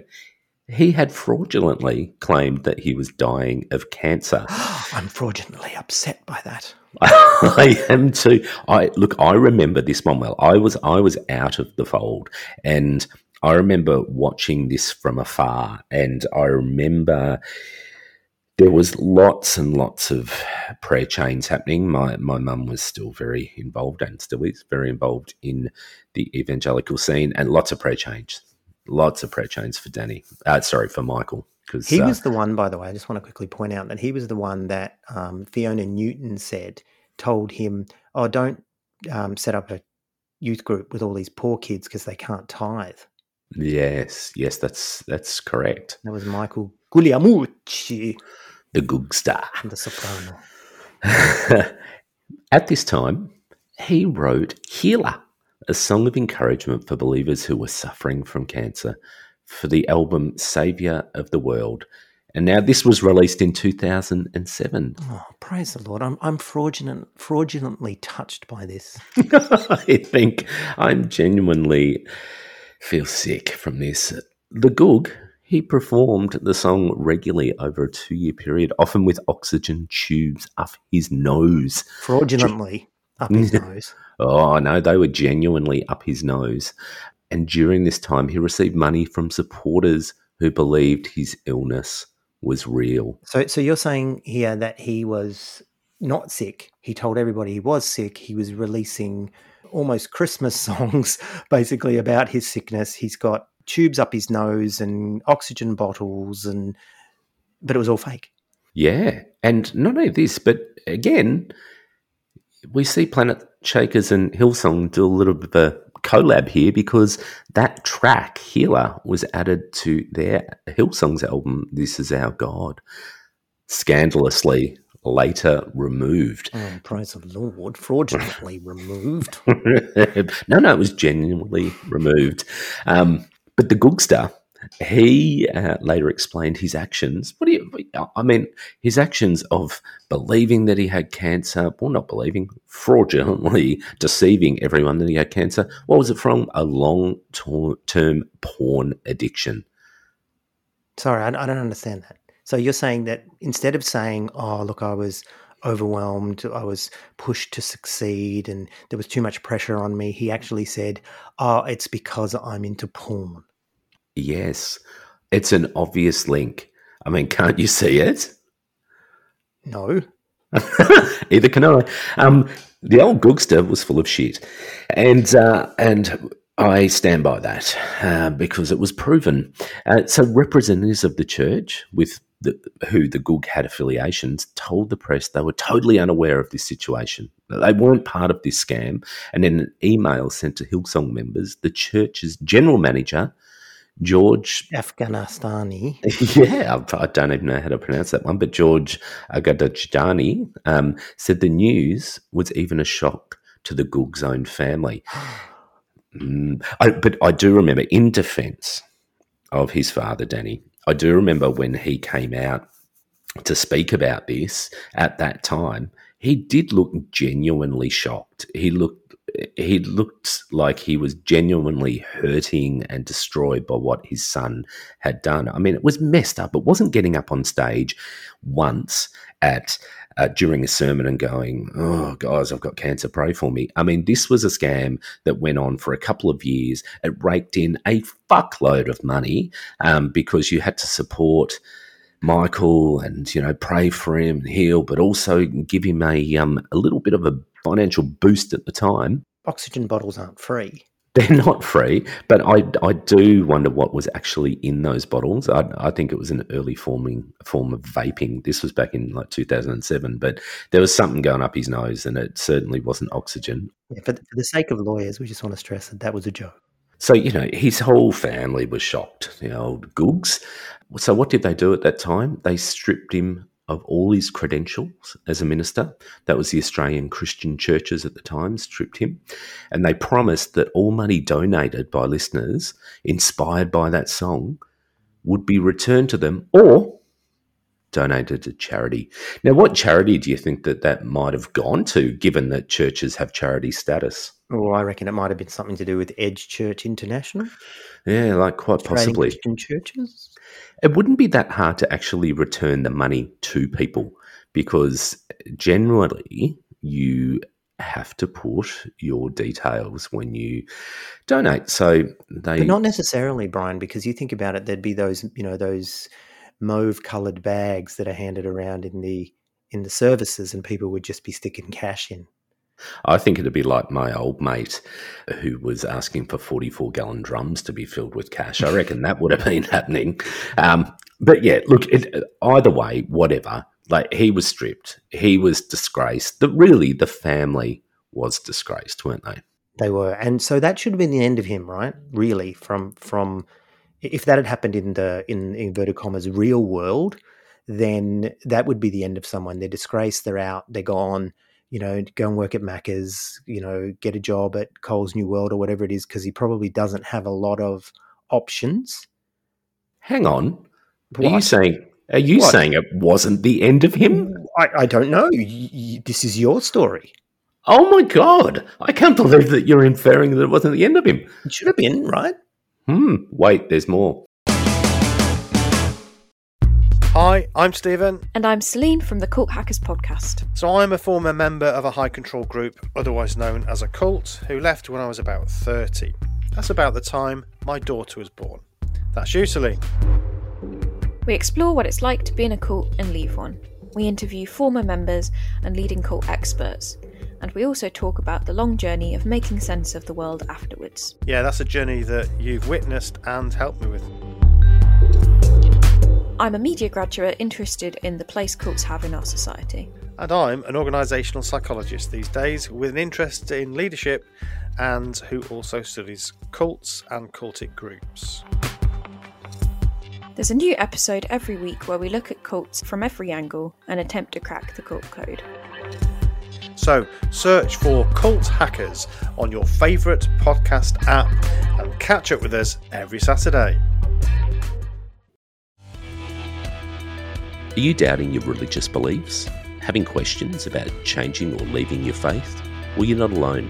He had fraudulently claimed that he was dying of cancer. I'm fraudulently upset by that. I am too. I look. I remember this one well. I was I was out of the fold, and I remember watching this from afar, and I remember there was lots and lots of prayer chains happening. My my mum was still very involved, and still is very involved in the evangelical scene, and lots of prayer chains, lots of prayer chains for Danny. Uh, sorry for Michael. Because He was the one, by the way, I just want to quickly point out that he was the one that um, Fiona Newton said, told him, oh, don't um, set up a youth group with all these poor kids because they can't tithe. yes, yes, that's that's correct. That was Michael Guglielmucci, The Googster. the soprano. At this time, he wrote Healer, a song of encouragement for believers who were suffering from cancer, for the album Savior of the World. And now this was released in 2007. Oh, praise the Lord. I'm, I'm fraudulent, fraudulently touched by this. I think I'm genuinely feel sick from this. The Goog, he performed the song regularly over a two year period, often with oxygen tubes up his nose. Fraudulently up his nose. Oh, no, they were genuinely up his nose. And during this time, he received money from supporters who believed his illness was real. So, so you're saying here that he was not sick. He told everybody he was sick. He was releasing almost Christmas songs, basically about his sickness. He's got tubes up his nose and oxygen bottles, and but it was all fake. Yeah. And not only this, but again, we see Planet Shakers and Hillsong do a little bit of a collab here because that track, Healer, was added to their Hillsong's album, This Is Our God, scandalously later removed. Oh, praise the Lord! Fraudulently removed. no, no, it was genuinely removed. Um, but the Googster, he uh, later explained his actions. What do you? I mean, his actions of believing that he had cancer, well, not believing, fraudulently deceiving everyone that he had cancer. What was it from? A long-term porn addiction. Sorry, I, I don't understand that. So you're saying that instead of saying, "Oh, look, I was overwhelmed, I was pushed to succeed, and there was too much pressure on me," he actually said, "Oh, it's because I'm into porn." Yes, it's an obvious link. I mean, can't you see it? No, Either can I. Um, the old Googster was full of shit, and uh, and I stand by that uh, because it was proven. Uh, so representatives of the church with the, who the Goog had affiliations told the press they were totally unaware of this situation. They weren't part of this scam. And in an email sent to Hillsong members, the church's general manager, George Afghanistani. yeah, I don't even know how to pronounce that one, but George Aghajanian um, said the news was even a shock to the Goog's own family. Mm, I, but I do remember, in defence of his father, Danny, I do remember when he came out to speak about this at that time, he did look genuinely shocked. He looked he looked like he was genuinely hurting and destroyed by what his son had done. I mean, it was messed up. It wasn't getting up on stage once at uh, during a sermon and going, "Oh, guys, I've got cancer. Pray for me." I mean, this was a scam that went on for a couple of years. It raked in a fuckload of money um, because you had to support. Michael and you know pray for him and heal, but also give him a um, a little bit of a financial boost at the time. Oxygen bottles aren't free. They're not free, but I, I do wonder what was actually in those bottles. I, I think it was an early forming form of vaping. This was back in like 2007, but there was something going up his nose, and it certainly wasn't oxygen. Yeah, for, for the sake of lawyers, we just want to stress that that was a joke. So, you know, his whole family was shocked, the old googs. So, what did they do at that time? They stripped him of all his credentials as a minister. That was the Australian Christian churches at the time, stripped him. And they promised that all money donated by listeners inspired by that song would be returned to them or donated to charity. Now, what charity do you think that that might have gone to, given that churches have charity status? Well, I reckon it might have been something to do with Edge Church International. Yeah, like quite Australian possibly. Christian churches. It wouldn't be that hard to actually return the money to people because generally you have to put your details when you donate. So they But not necessarily, Brian, because you think about it, there'd be those, you know, those mauve coloured bags that are handed around in the in the services and people would just be sticking cash in. I think it'd be like my old mate who was asking for 44 gallon drums to be filled with cash. I reckon that would have been happening. Um, but yeah, look, it, either way, whatever. Like he was stripped, he was disgraced. The, really, the family was disgraced, weren't they? They were. And so that should have been the end of him, right? Really, from from if that had happened in the in inverted commas real world, then that would be the end of someone. They're disgraced, they're out, they're gone you know, go and work at Macca's, you know, get a job at Coles New World or whatever it is, because he probably doesn't have a lot of options. Hang on. Are you saying are you What? saying it wasn't the end of him? I, I don't know. This is your story. Oh my god! I can't believe that you're inferring that it wasn't the end of him. It should have been, right? Hmm. Wait, there's more. Hi, I'm Stephen. And I'm Celine from the Cult Hackers podcast. So I'm a former member of a high control group, otherwise known as a cult, who left when I was about 30. That's about the time my daughter was born. That's you, Celine. We explore what it's like to be in a cult and leave one. We interview former members and leading cult experts. And we also talk about the long journey of making sense of the world afterwards. Yeah, that's a journey that you've witnessed and helped me with. I'm a media graduate interested in the place cults have in our society. And I'm an organisational psychologist these days with an interest in leadership and who also studies cults and cultic groups. There's a new episode every week where we look at cults from every angle and attempt to crack the cult code. So search for Cult Hackers on your favourite podcast app and catch up with us every Saturday. Are you doubting your religious beliefs? Having questions about changing or leaving your faith? Well, you're not alone,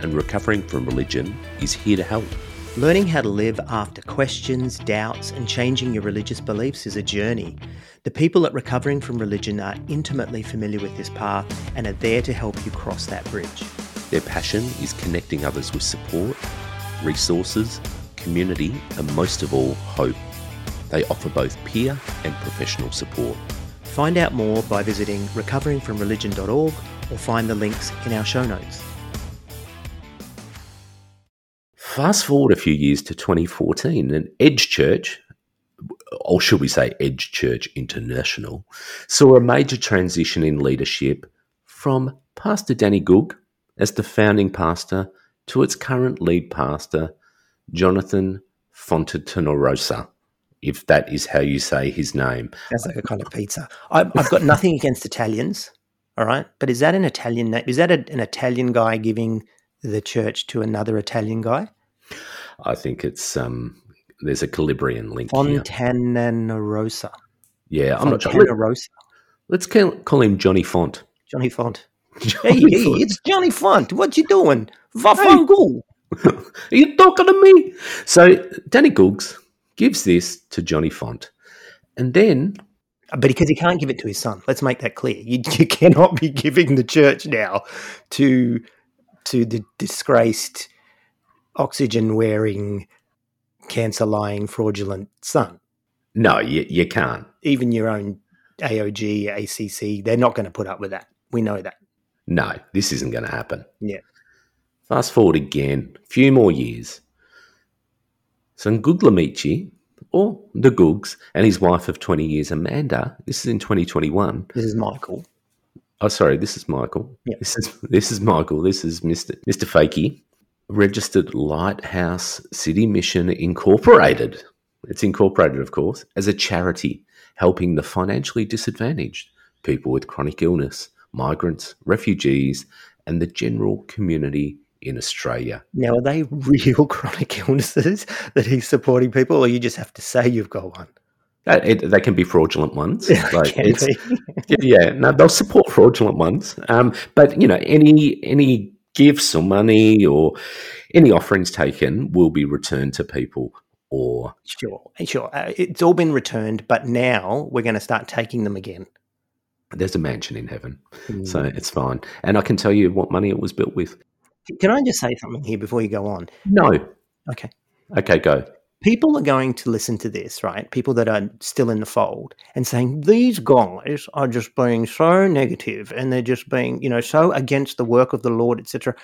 and Recovering from Religion is here to help. Learning how to live after questions, doubts, and changing your religious beliefs is a journey. The people at Recovering from Religion are intimately familiar with this path and are there to help you cross that bridge. Their passion is connecting others with support, resources, community, and most of all, hope. They offer both peer and professional support. Find out more by visiting recoveringfromreligion.org or find the links in our show notes. Fast forward a few years to 2014, and Edge Church, or should we say Edge Church International, saw a major transition in leadership from Pastor Danny Goog as the founding pastor to its current lead pastor, Jonathan Fontanarosa, if that is how you say his name. Sounds like a kind of pizza. I've, I've got nothing against Italians, all right, but is that an Italian name? Is that a, an Italian guy giving the church to another Italian guy? I think it's um, there's a Calabrian link here. Fontanarosa. Yeah, I'm not sure. Let's call, call him Johnny Font. Johnny Font. Johnny Hey, hey, Font. it's Johnny Font. What you doing? Vafangu. Are you talking to me? So Danny Googs gives this to Johnny Font. And then But because he can't give it to his son. Let's make that clear. You, you cannot be giving the church now to to the disgraced oxygen wearing, cancer lying, fraudulent son. no, you, you can't. Even your own AOG, ACC, they're not going to put up with that. We know that. No, this isn't going to happen. Yeah. Fast forward again, a few more years. So Guglielmucci, or the Googs, and his wife of 20 years, Amanda, this is in 2021. This is Michael. Oh, sorry, this is Michael. This is this is Michael. This is Mr. Mr. Fakey, registered Lighthouse City Mission Incorporated. It's incorporated, of course, as a charity helping the financially disadvantaged, people with chronic illness, migrants, refugees, and the general community in Australia. Now, are they real chronic illnesses that he's supporting people, or you just have to say you've got one? It, they can be fraudulent ones. Yeah, Like, can it's- be. yeah, no, they'll support fraudulent ones. Um, but you know, any any gifts or money or any offerings taken will be returned to people. Or Sure, sure. Uh, it's all been returned, but now we're going to start taking them again. there's a mansion in heaven, Hmm. so it's fine. And I can tell you what money it was built with. Can I just say something here before you go on? No, Okay. okay, go. People are going to listen to this, right? People that are still in the fold and saying, these guys are just being so negative and they're just being, you know, so against the work of the Lord, etc.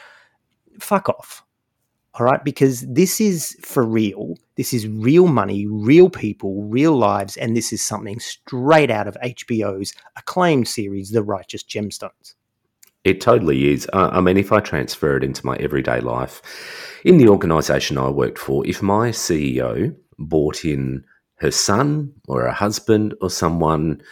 Fuck off. All right. Because this is for real. This is real money, real people, real lives. And this is something straight out of HBO's acclaimed series, The Righteous Gemstones. It totally is. Uh, I mean, if I transfer it into my everyday life, in the organisation I worked for, if my CEO bought in her son or her husband or someone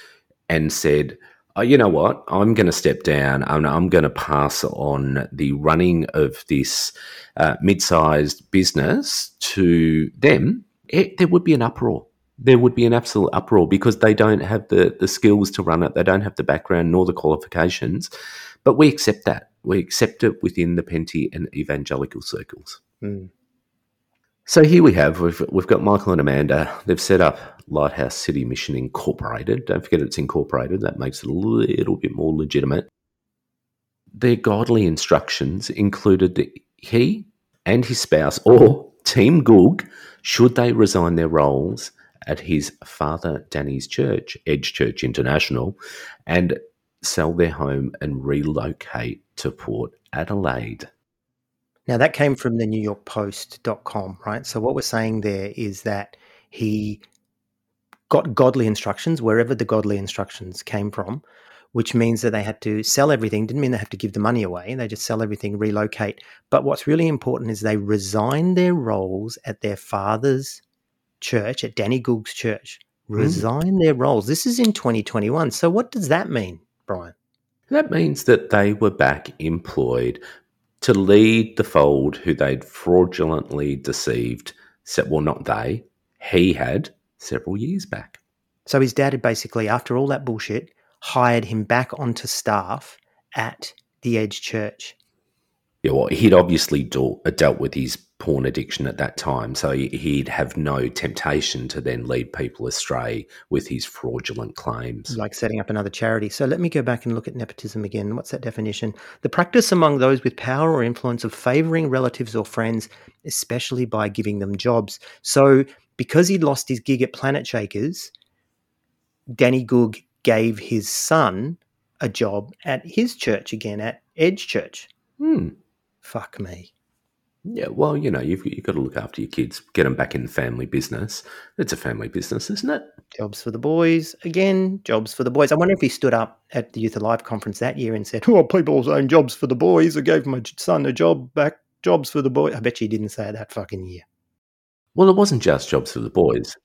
and said, oh, you know what, I'm going to step down and I'm going to pass on the running of this uh, mid sized business to them, it, there would be an uproar. There would be an absolute uproar because they don't have the, the skills to run it, they don't have the background nor the qualifications. But we accept that. We accept it within the Penty and evangelical circles. Mm. So here we have, we've, we've got Michael and Amanda. They've set up Lighthouse City Mission Incorporated. Don't forget it's incorporated. That makes it a little bit more legitimate. Their godly instructions included that he and his spouse, or Team Goog, should they resign their roles at his father Danny's church, Edge Church International, and sell their home and relocate to Port Adelaide. Now, that came from the New York Post.com, right? So, what we're saying there is that he got godly instructions wherever the godly instructions came from, which means that they had to sell everything. Didn't mean they have to give the money away. They just sell everything, relocate. But what's really important is they resign their roles at their father's church, at Danny Goog's church. Hmm. Resign their roles. This is in 2021. So, what does that mean, Brian? That means that they were back employed to lead the fold who they'd fraudulently deceived. Well, not they, he had several years back. So his dad had basically, after all that bullshit, hired him back onto staff at the Edge Church. Yeah, well, he'd obviously dealt, uh, dealt with his porn addiction at that time, so he- he'd have no temptation to then lead people astray with his fraudulent claims. like setting up another charity. So let me go back and look at nepotism again. What's that definition? The practice among those with power or influence of favoring relatives or friends, especially by giving them jobs. So because he'd lost his gig at Planet Shakers, Danny Goog gave his son a job at his church again, at Edge Church. Hmm. Fuck me. Yeah, well, you know, you've, you've got to look after your kids, get them back in the family business. It's a family business, isn't it? Jobs for the boys. Again, jobs for the boys. I wonder if he stood up at the Youth Alive conference that year and said, Oh, people are saying jobs for the boys. I gave my son a job back. Jobs for the boys. I bet you he didn't say it that fucking year. Well, it wasn't just jobs for the boys.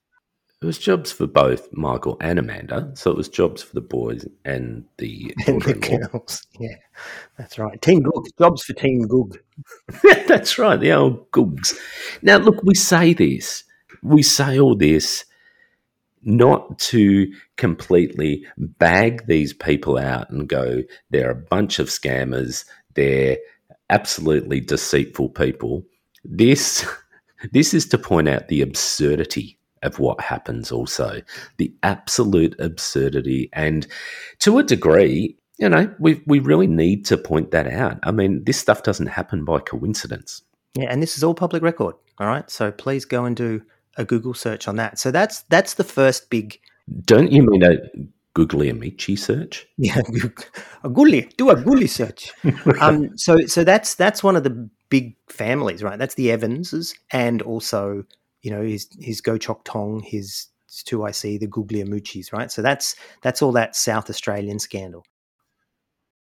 It was jobs for both Michael and Amanda. So it was jobs for the boys and the And the girls. Yeah, that's right. Team Goog. Jobs for Team Goog. That's right, the old googs. Now, look, we say this, we say all this. not to completely bag these people out and go, they're a bunch of scammers, they're absolutely deceitful people. This this is to point out the absurdity of what happens also. The absolute absurdity and to a degree you know we we really need to point that out. I mean this stuff doesn't happen by coincidence. Yeah and this is all public record all right? So please go and do a google search on that. So that's that's the first big don't you mean a googly amici search? Yeah a googly do a googly search. Um so so that's that's one of the big families, right? That's the Evanses, and also you know his his Goh Chok Tong, his 2IC, the Guglielmucci's, right? So that's that's all that South Australian scandal.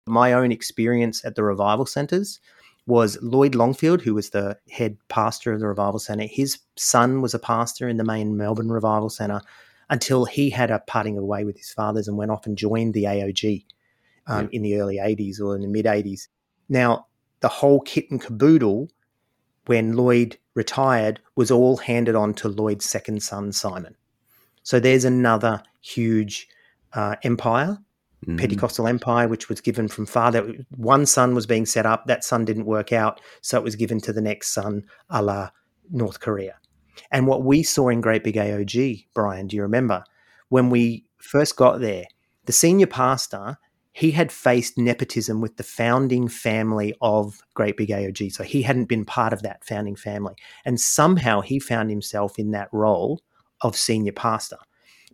My own experience at the revival centres was Lloyd Longfield, who was the head pastor of the revival centre. His son was a pastor in the main Melbourne revival centre until he had a parting away with his fathers and went off and joined the AOG um, yeah. in the early 80s or in the mid 80s. Now, the whole kit and caboodle when Lloyd retired was all handed on to Lloyd's second son, Simon. So there's another huge uh, empire, mm-hmm. Pentecostal empire, which was given from father. One son was being set up, that son didn't work out, so it was given to the next son, a la North Korea. And what we saw in Great Big AOG, Brian, do you remember? When we first got there, the senior pastor he had faced nepotism with the founding family of Great Big AOG. So he hadn't been part of that founding family. And somehow he found himself in that role of senior pastor.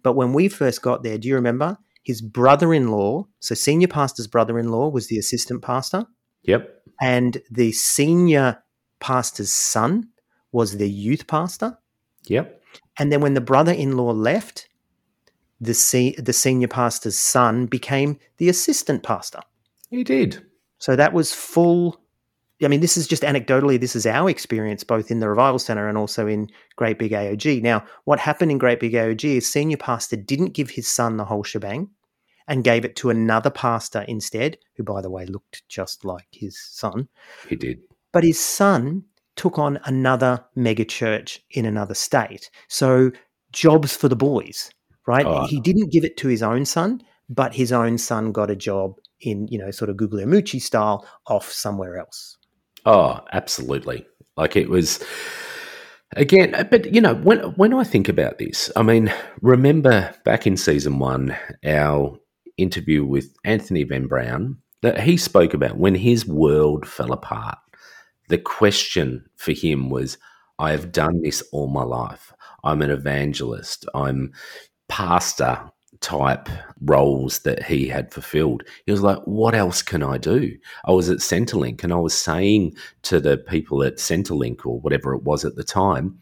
But when we first got there, do you remember? His brother in law, so senior pastor's brother in law was the assistant pastor. Yep. And the senior pastor's son was the youth pastor. Yep. And then when the brother in law left, the se- the senior pastor's son became the assistant pastor. He did. So that was full. I mean, this is just anecdotally, this is our experience both in the Revival Centre and also in Great Big AOG. Now, what happened in Great Big AOG is senior pastor didn't give his son the whole shebang and gave it to another pastor instead, who, by the way, looked just like his son. He did. But his son took on another mega church in another state. So jobs for the boys right? Oh. He didn't give it to his own son, but his own son got a job in, you know, sort of Guglielmucci style off somewhere else. Oh, absolutely. Like it was again, uh, but you know, when when I think about this, I mean, remember back in season one, our interview with Anthony Van Brown that he spoke about when his world fell apart. The question for him was, I have done this all my life. I'm an evangelist. I'm, pastor type roles that he had fulfilled. He was like, What else can I do? I was at Centrelink and I was saying to the people at Centrelink or whatever it was at the time,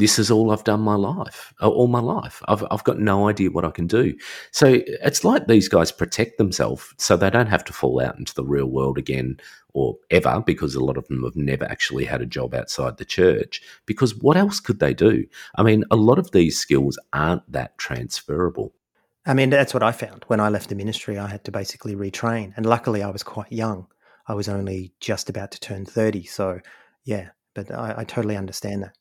this is all I've done my life, uh, all my life. I've, I've got no idea what I can do. So it's like these guys protect themselves so they don't have to fall out into the real world again or ever, because a lot of them have never actually had a job outside the church. Because what else could they do? I mean, a lot of these skills aren't that transferable. I mean, that's what I found when I left the ministry. I had to basically retrain. And luckily, I was quite young. I was only just about to turn 30. So, yeah, but I, I totally understand that.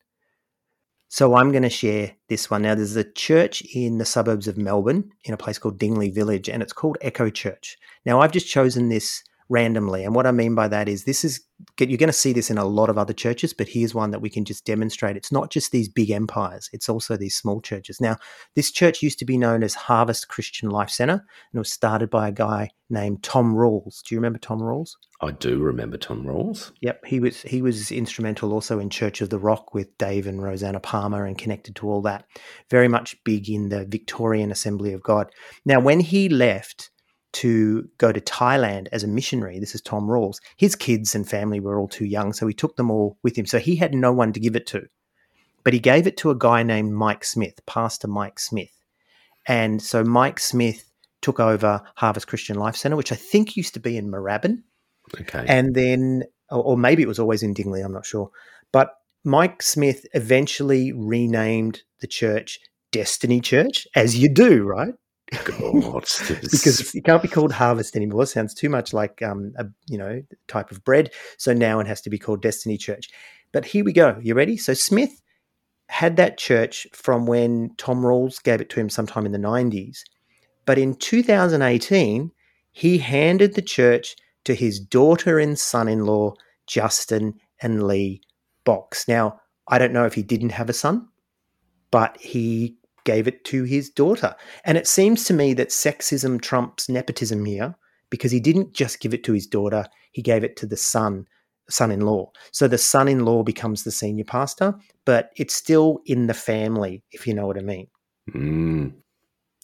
So I'm going to share this one. Now, there's a church in the suburbs of Melbourne in a place called Dingley Village, and it's called Echo Church. Now, I've just chosen this randomly. And what I mean by that is this is you're going to see this in a lot of other churches, but here's one that we can just demonstrate. It's not just these big empires, it's also these small churches. Now, this church used to be known as Harvest Christian Life Center, and it was started by a guy named Tom Rawls. Do you remember Tom Rawls? I do remember Tom Rawls. Yep, he was he was instrumental also in Church of the Rock with Dave and Rosanna Palmer and connected to all that. Very much big in the Victorian Assembly of God. Now, when he left, to go to Thailand as a missionary. This is Tom Rawls. His kids and family were all too young, so he took them all with him. So he had no one to give it to. But he gave it to a guy named Mike Smith, Pastor Mike Smith. And so Mike Smith took over Harvest Christian Life Center, which I think used to be in Moorabbin. Okay. And then, or, maybe it was always in Dingley, I'm not sure. But Mike Smith eventually renamed the church Destiny Church, as you do, right? Because it can't be called harvest anymore. Sounds too much like um, a you know type of bread. So now it has to be called Destiny Church. But here we go. You ready? So Smith had that church from when Tom Rawls gave it to him sometime in the 90s. But in 2018, he handed the church to his daughter and son in law, Justin and Lee Box. Now, I don't know if he didn't have a son, but he gave it to his daughter. And it seems to me that sexism trumps nepotism here because he didn't just give it to his daughter, he gave it to the son, son-in-law. So the son-in-law becomes the senior pastor, but it's still in the family, if you know what I mean. Mm.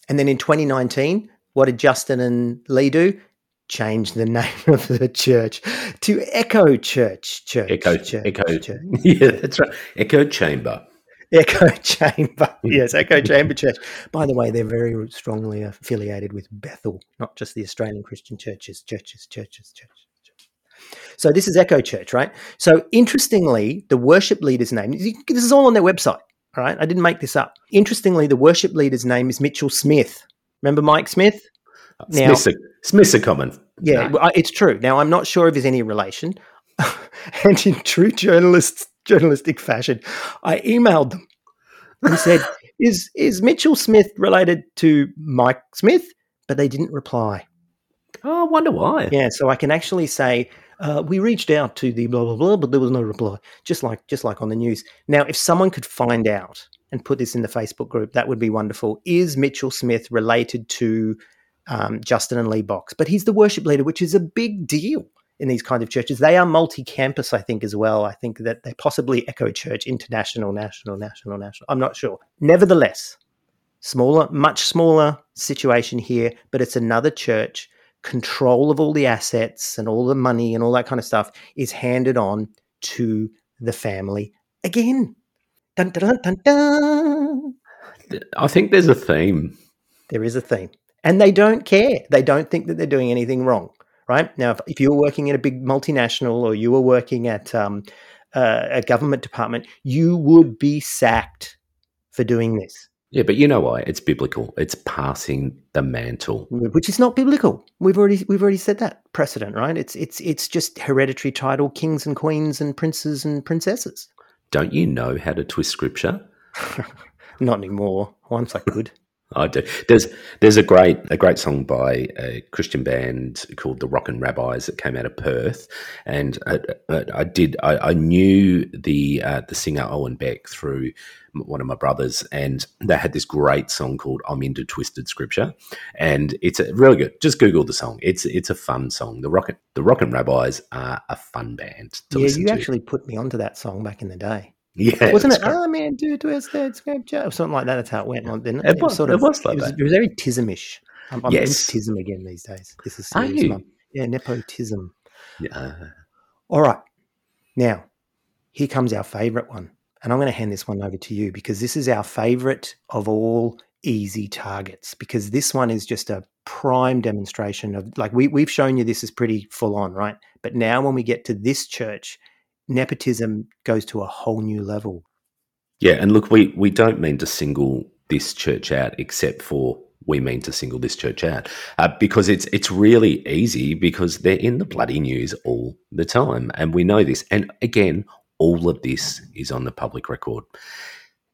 And then in 2019, what did Justin and Lee do? Change the name of the church to Echo Church. Church. Echo. Church, Echo. Church. Yeah, that's right. Echo Chamber. Echo Chamber. Hmm. Yes, Echo Chamber Church. By the way, they're very strongly affiliated with Bethel, not just the Australian Christian churches, churches, churches, churches. churches. So this is Echo Church, right? So interestingly, the worship leader's name, this is all on their website, all right? I didn't make this up. Interestingly, the worship leader's name is Mitchell Smith. Remember Mike Smith? Now, Smith's, a, Smith's a common. Yeah, no. it's true. Now, I'm not sure if there's any relation. and in true journalist, journalistic fashion, I emailed them and said, is, is Mitchell Smith related to Mike Smith? But they didn't reply. Oh, I wonder why. Yeah, so I can actually say, uh, we reached out to the blah blah blah, but there was no reply. Just like just like on the news. Now, if someone could find out and put this in the Facebook group, that would be wonderful. Is Mitchell Smith related to um, Justin and Lee Box? But he's the worship leader, which is a big deal in these kind of churches. They are multi-campus, I think, as well. I think that they possibly Echo Church, international, national, national, national. I'm not sure. Nevertheless, smaller, much smaller situation here, but it's another church control of all the assets and all the money and all that kind of stuff is handed on to the family again. Dun, dun, dun, dun, I think there's a theme. There is a theme. And they don't care. They don't think that they're doing anything wrong, right? Now, if, if you were working at a big multinational or you were working at um, uh, a government department, you would be sacked for doing this. Yeah, but you know why? It's biblical. It's passing the mantle, which is not biblical. We've already we've already said that precedent, right? It's it's it's just hereditary title, kings and queens and princes and princesses. Don't you know how to twist scripture? not anymore. Once I could. I do. There's there's a great a great song by a Christian band called the Rockin' Rabbis that came out of Perth, and I, I did I, I, knew the uh, the singer Owen Beck through one of my brothers, and they had this great song called "I'm Into Twisted Scripture," and it's a, really good. Just Google the song. It's it's a fun song. The Rockin' the Rockin' Rabbis are a fun band to yeah, you to. actually put me onto that song back in the day. Yeah, wasn't it? Oh man, do twisted scripture, or something like that. That's how it went, didn't it? It was, sort of, it was like it was, that. It was very tismish. I'm, I'm Yes. tism again these days. This is Are serious, you? Yeah, nepotism. Yeah. All right. Now, here comes our favorite one. And I'm going to hand this one over to you because this is our favorite of all easy targets because this one is just a prime demonstration of like we, we've shown you this is pretty full on, right? But now when we get to this church, nepotism goes to a whole new level. Yeah, and look, we we don't mean to single this church out, except for we mean to single this church out uh, because it's it's really easy because they're in the bloody news all the time, and we know this. And again, all of this is on the public record.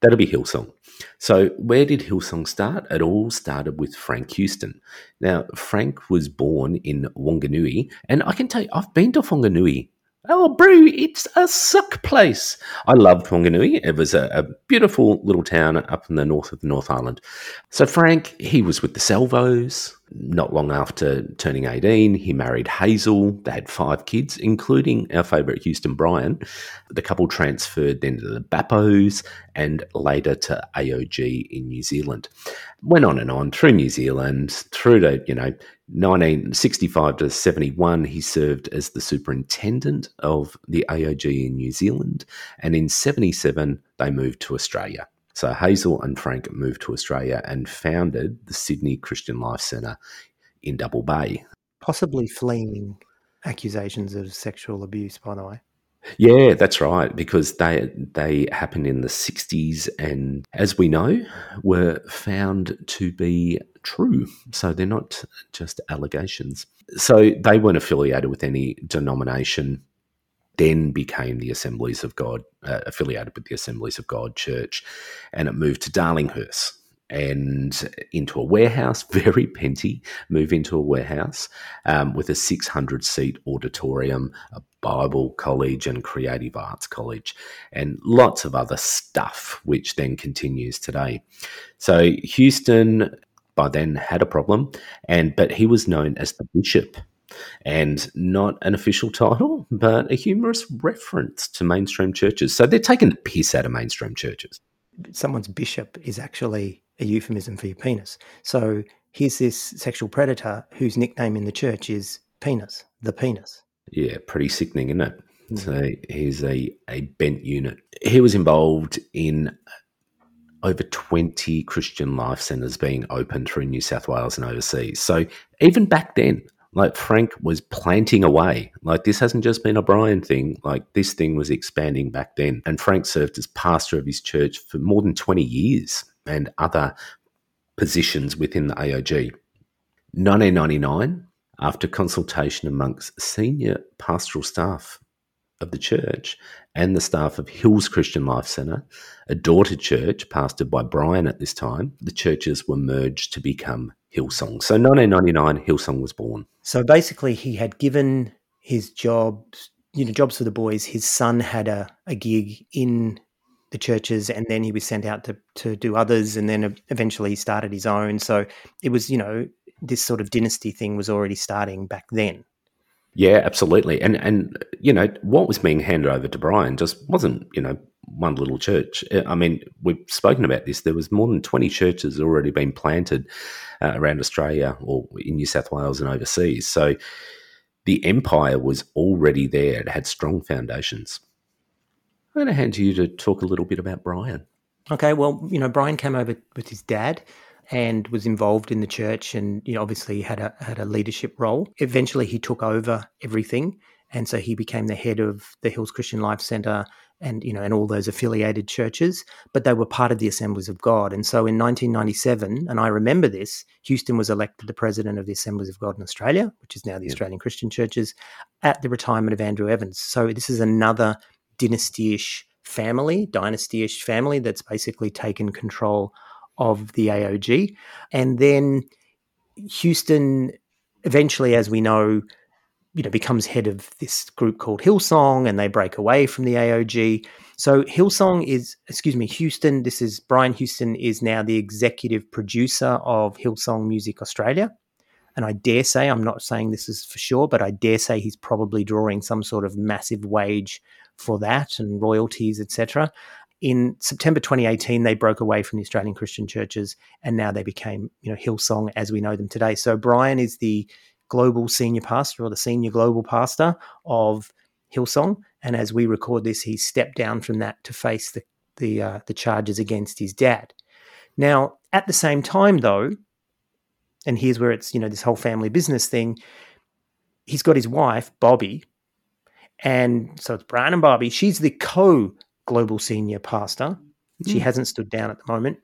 That'll be Hillsong. So, where did Hillsong start? It all started with Frank Houston. Now, Frank was born in Wanganui, and I can tell you, I've been to Wanganui Oh, brew, it's a suck place. I loved Wanganui. It was a, a, beautiful little town up in the north of the North Island. So Frank, he was with the Salvos. Not long after turning 18, he married Hazel. They had five kids, including our favourite Houston Brian. The couple transferred then to the Bappos and later to AOG in New Zealand. Went on and on through New Zealand, through to, you know, 1965 to 71, he served as the superintendent of the AOG in New Zealand. And in 77, they moved to Australia. So Hazel and Frank moved to Australia and founded the Sydney Christian Life Centre in Double Bay. Possibly fleeing accusations of sexual abuse, by the way. Yeah, that's right, because they they happened in the 60s and as we know, were found to be true. So they're not just allegations. So they weren't affiliated with any denomination. Then became the Assemblies of God, uh, affiliated with the Assemblies of God Church, and it moved to Darlinghurst and into a warehouse, very penty, move into a warehouse um, with a 600 seat auditorium, a Bible college, and creative arts college, and lots of other stuff, which then continues today. So Houston by then had a problem, and but he was known as the bishop and not an official title, but a humorous reference to mainstream churches. So they're taking the piss out of mainstream churches. Someone's bishop is actually a euphemism for your penis. So here's this sexual predator whose nickname in the church is penis, the penis. Yeah, pretty sickening, isn't it? Hmm. So he's a, a bent unit. He was involved in over 20 Christian life centres being opened through New South Wales and overseas. So even back then, like Frank was planting away. Like this hasn't just been a Brian thing. Like this thing was expanding back then. And Frank served as pastor of his church for more than 20 years and other positions within the AOG. 1999, after consultation amongst senior pastoral staff of the church and the staff of Hills Christian Life Centre, a daughter church pastored by Brian at this time, the churches were merged to become Hillsong. So 1999, Hillsong was born. So basically, he had given his jobs, you know, jobs for the boys. His son had a, a gig in the churches, and then he was sent out to to do others, and then eventually he started his own. So it was, you know, this sort of dynasty thing was already starting back then. Yeah, absolutely. And and you know what was being handed over to Brian just wasn't you know one little church. I mean, we've spoken about this. There was more than twenty churches already been planted uh, around Australia or in New South Wales and overseas. So the empire was already there. It had strong foundations. I'm going to hand to you to talk a little bit about Brian. Okay, well, you know, Brian came over with his dad and was involved in the church and you know obviously had a had a leadership role. Eventually he took over everything and so he became the head of the Hills Christian Life Center and you know and all those affiliated churches but they were part of the assemblies of god. And so in 1997 and i remember this houston was elected the president of the assemblies of god in australia which is now the australian christian churches at the retirement of andrew evans. So this is another dynasty-ish family dynasty-ish family that's basically taken control of the aog and then houston eventually as we know you know becomes head of this group called Hillsong, and they break away from the AOG. So Hillsong is, excuse me, Houston. This is Brian Houston is now the executive producer of Hillsong Music Australia, and I dare say I'm not saying this is for sure, but I dare say he's probably drawing some sort of massive wage for that and royalties, etc. In September 2018, they broke away from the Australian Christian churches, and now they became, you know, Hillsong as we know them today. So Brian is the global senior pastor or the senior global pastor of Hillsong. And as we record this, he stepped down from that to face the the, uh, the charges against his dad. Now, at the same time, though, and here's where it's you know this whole family business thing. He's got his wife Bobbie, and so it's Brian and Bobbie. She's the co global senior pastor. She mm. hasn't stood down at the moment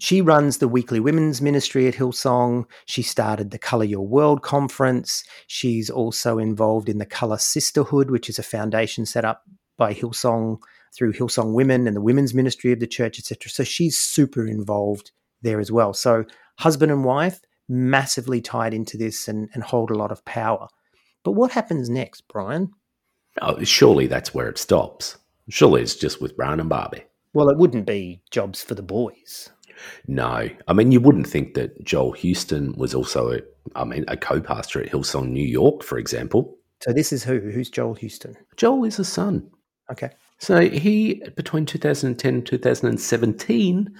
she runs the weekly women's ministry at Hillsong. She started the Color Your World conference. She's also involved in the Color Sisterhood, which is a foundation set up by Hillsong through Hillsong Women and the women's ministry of the church, etc. So she's super involved there as well. So husband and wife massively tied into this and, and hold a lot of power. But what happens next, Brian? Oh, surely that's where it stops. Surely it's just with Brian and Barbie. Well, it wouldn't be jobs for the boys. No, I mean you wouldn't think that Joel Houston was also, a, I mean, a co-pastor at Hillsong New York, for example. So this is who? Who's Joel Houston? Joel is a son. Okay. So he between 2010 and 2017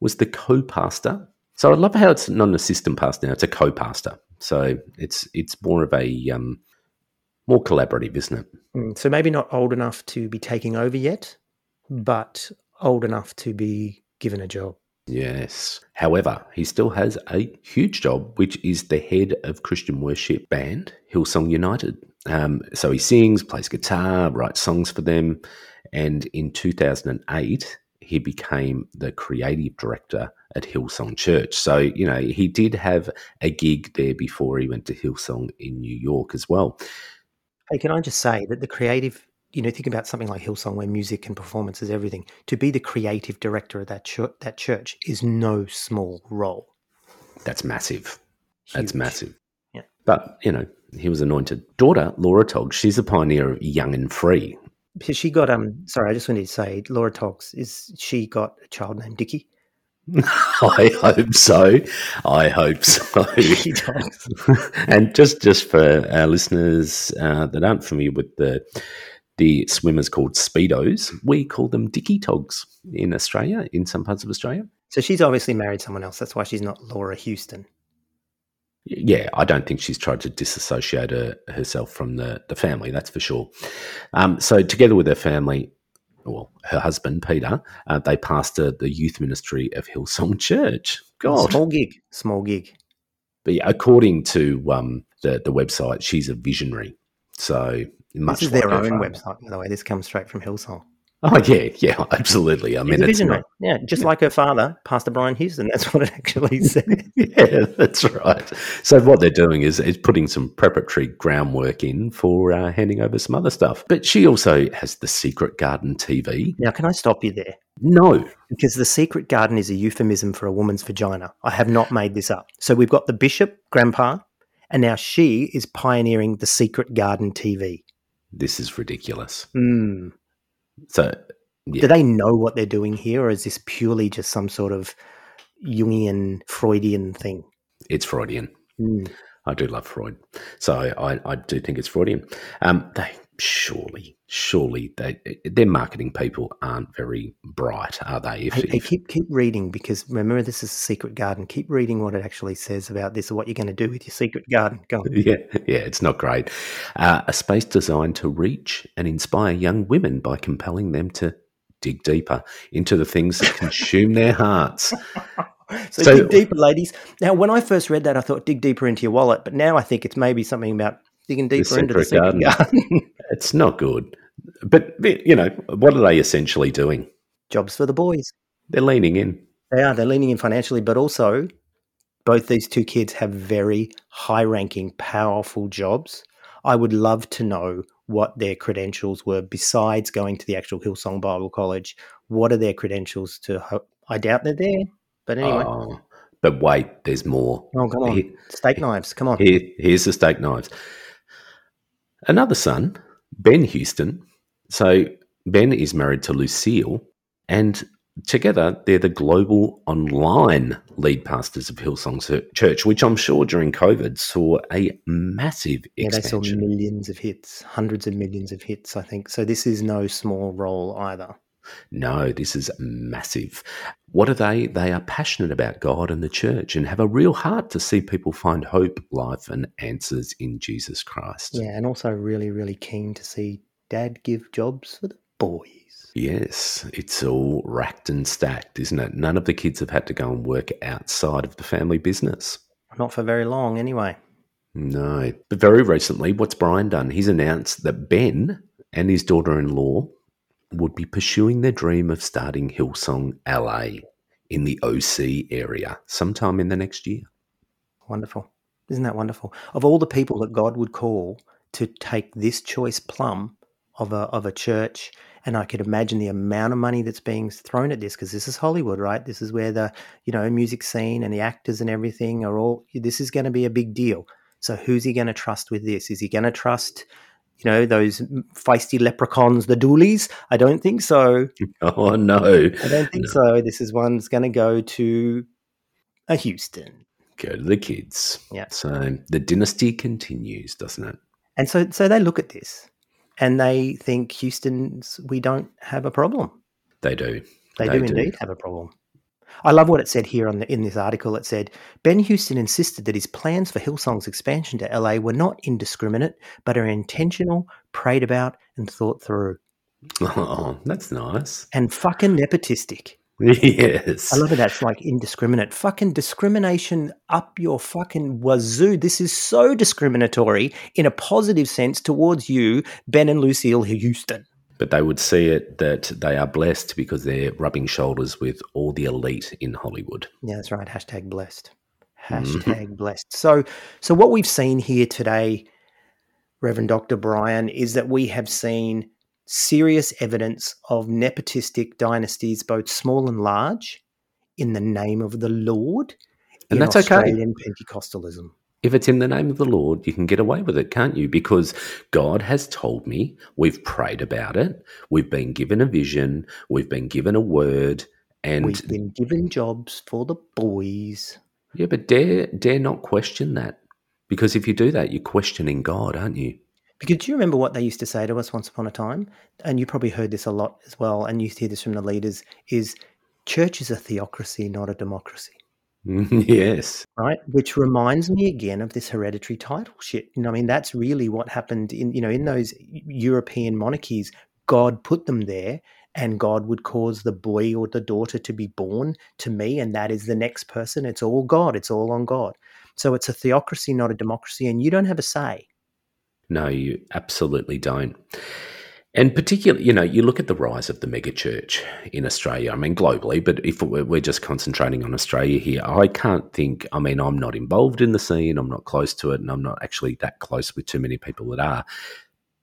was the co-pastor. So I love how it's not an assistant pastor now; it's a co-pastor. So it's it's more of a um, more collaborative, isn't it? Mm, so maybe not old enough to be taking over yet, but old enough to be given a job. Yes. However, he still has a huge job, which is the head of Christian worship band, Hillsong United. Um, so he sings, plays guitar, writes songs for them. And in 2008, he became the creative director at Hillsong Church. So, you know, he did have a gig there before he went to Hillsong in New York as well. Hey, can I just say that the creative you know, think about something like Hillsong where music and performance is everything. To be the creative director of that church, that church is no small role. That's massive. That's massive. Yeah. But, you know, he was anointed. Daughter, Laura Toggs, she's a pioneer of young and free. She got um sorry, I just wanted to say Laura Toggs, is she got a child named Dickie? I hope so. I hope so. And just just for our listeners uh, that aren't familiar with the the swimmers called speedos, we call them dicky togs in Australia, in some parts of Australia. So she's obviously married someone else. That's why she's not Laura Houston. Yeah, I don't think she's tried to disassociate her, herself from the, the family, that's for sure. Um, so, together with her family, well, her husband, Peter, uh, they pastor the youth ministry of Hillsong Church. God. Small gig. Small gig. But yeah, according to um, the, the website, she's a visionary. So, much This is like their own father. website, by the way. This comes straight from Hillsong. Oh, yeah, yeah, absolutely. I mean, visionary. not. Yeah, just like her father, Pastor Brian Houston. That's what it actually said. Yeah, that's right. So what they're doing is is putting some preparatory groundwork in for uh, handing over some other stuff. But she also has the Secret Garden TV. now, can I stop you there? No, Because the secret garden is a euphemism for a woman's vagina. I have not made this up. So we've got the bishop, grandpa, and now she is pioneering the secret garden TV. this is ridiculous. Hmm. So yeah, Do they know what they're doing here, or is this purely just some sort of Jungian, Freudian thing? it's Freudian. Hmm. I do love Freud, so I, I do think it's Freudian. Um, they surely, surely they their marketing people aren't very bright, are they? If, Hey, hey, if- keep keep reading because remember this is a secret garden. Keep reading what it actually says about this or what you're going to do with your secret garden. Go on. Yeah, yeah, it's not great. Uh, a space designed to reach and inspire young women by compelling them to dig deeper into the things that consume their hearts. So, So- dig deeper, ladies. Now, when I first read that, I thought dig deeper into your wallet, but now I think it's maybe something about digging deeper into the secret secret garden. garden. It's not good. But, you know, what are they essentially doing? Jobs for the boys. They're leaning in. They are. They're leaning in financially, but also both these two kids have very high ranking, powerful jobs. I would love to know what their credentials were besides going to the actual Hillsong Bible College. What are their credentials to ho- I doubt they're there. But anyway. Oh, but wait, there's more. Oh, come on. Here- Steak knives. Come on. Here, here's the steak knives. Another son, Ben Houston. So Ben is married to Lucille, and together they're the global online lead pastors of Hillsong Church, which I'm sure during COVID saw a massive Yeah, they saw millions of hits, hundreds of millions of hits, I think. So this is no small role either. No, this is massive. What are they? They are passionate about God and the church and have a real heart to see people find hope, life, and answers in Jesus Christ. Yeah, and also really, really keen to see dad give jobs for the boys. Yes, it's all racked and stacked, isn't it? None of the kids have had to go and work outside of the family business. Not for very long, anyway. No. But very recently, what's Brian done? He's announced that Ben and his daughter in law would be pursuing their dream of starting Hillsong LA in the OC area sometime in the next year. Wonderful. Isn't that wonderful? Of all the people that God would call to take this choice plum of a of a church, and I could imagine the amount of money that's being thrown at this because this is Hollywood, right? This is where the you know music scene and the actors and everything are all. This is going to be a big deal. So who's he going to trust with this? Is he going to trust? You know those feisty leprechauns, the Dooleys. I don't think so. Oh, no. I don't think so. This is one's going to go to a Houston. Go to the kids. Yeah. So the dynasty continues, doesn't it? And so, so they look at this and they think Houston's, we don't have a problem. They do. They, do indeed have a problem. I love what it said here on the, in this article. It said Ben Houston insisted that his plans for Hillsong's expansion to LA were not indiscriminate, but are intentional, prayed about, and thought through, Oh, that's nice. and fucking nepotistic. yes. I love it. That's like indiscriminate. Fucking discrimination up your fucking wazoo. This is so discriminatory in a positive sense towards you, Ben and Lucille Houston. But they would see it that they are blessed because they're rubbing shoulders with all the elite in Hollywood. Yeah, that's right. Hashtag blessed. Mm-hmm. Hashtag blessed. So, so what we've seen here today, Reverend Dr. Brian, is that we have seen serious evidence of nepotistic dynasties, both small and large, in the name of the Lord. And that's okay. Pentecostalism. If it's in the name of the Lord, you can get away with it, can't you? Because God has told me, we've prayed about it, we've been given a vision, we've been given a word, and We've been given jobs for the boys. yeah, but dare dare not question that. Because if you do that, you're questioning God, aren't you? Because do you remember what they used to say to us once upon a time? And you probably heard this a lot as well, and you hear this from the leaders: is church is a theocracy, not a democracy. yes. right? Which reminds me again of this hereditary title shit. You know, I mean, that's really what happened in you know in those European monarchies. God put them there, and God would cause the boy or the daughter to be born to me, and that is the next person. It's all God. It's all on God. So it's a theocracy, not a democracy, and you don't have a say. No, you absolutely don't. And particularly, you know, you look at the rise of the megachurch in Australia, I mean, globally, but if we're we're just concentrating on Australia here, I can't think, I mean, I'm not involved in the scene, I'm not close to it, and I'm not actually that close with too many people that are.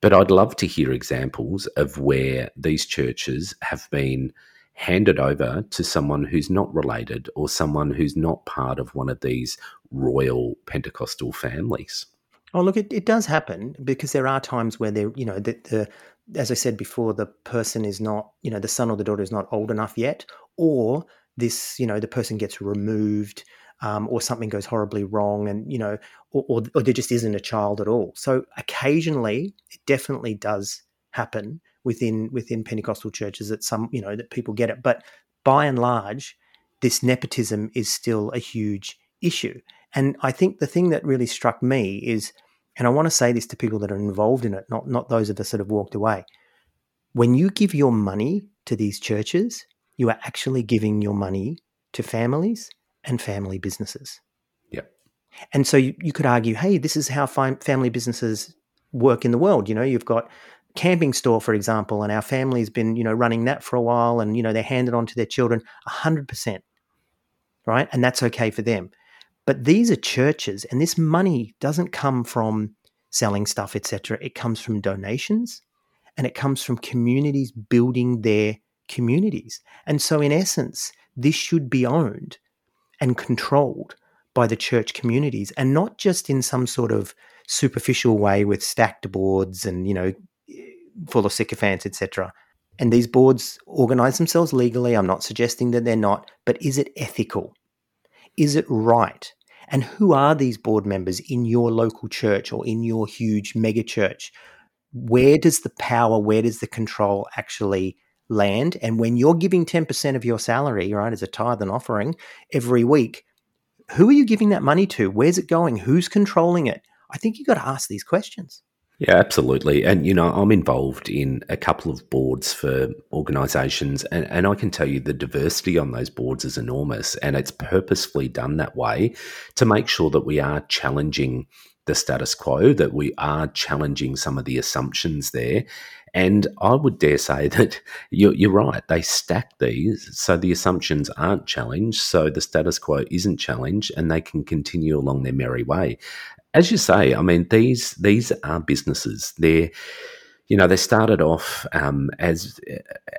But I'd love to hear examples of where these churches have been handed over to someone who's not related or someone who's not part of one of these royal Pentecostal families. Oh, look, it, it does happen because there are times where there, you know, the, the as I said before, the person is not, you know, the son or the daughter is not old enough yet, or this, you know, the person gets removed, um, or something goes horribly wrong, and you know, or, or, or there just isn't a child at all. So occasionally, it definitely does happen within within Pentecostal churches that some, you know, that people get it, but by and large, this nepotism is still a huge issue. And I think the thing that really struck me is, and I want to say this to people that are involved in it, not not those of us that have walked away. When you give your money to these churches, you are actually giving your money to families and family businesses. Yep. And so you, you could argue, hey, this is how fi- family businesses work in the world. You know, you've got camping store, for example, and our family's been, you know, running that for a while and, you know, they hand it on to their children 100%, right? And that's okay for them. But these are churches, and this money doesn't come from selling stuff, etc. It comes from donations, and it comes from communities building their communities. And so, in essence, this should be owned and controlled by the church communities, and not just in some sort of superficial way with stacked boards and you know full of sycophants, etc. And these boards organize themselves legally. I'm not suggesting that they're not, but is it ethical? Is it right? And who are these board members in your local church or in your huge mega church? Where does the power, where does the control actually land? And when you're giving 10% of your salary, right, as a tithe and offering every week, who are you giving that money to? Where's it going? Who's controlling it? I think you've got to ask these questions. Yeah, absolutely. And, you know, I'm involved in a couple of boards for organisations, and, and I can tell you the diversity on those boards is enormous. And it's purposefully done that way to make sure that we are challenging the status quo, that we are challenging some of the assumptions there. And I would dare say that you're, you're right. They stack these so the assumptions aren't challenged, so the status quo isn't challenged, and they can continue along their merry way as you say, I mean these these are businesses. They're you know they started off um, as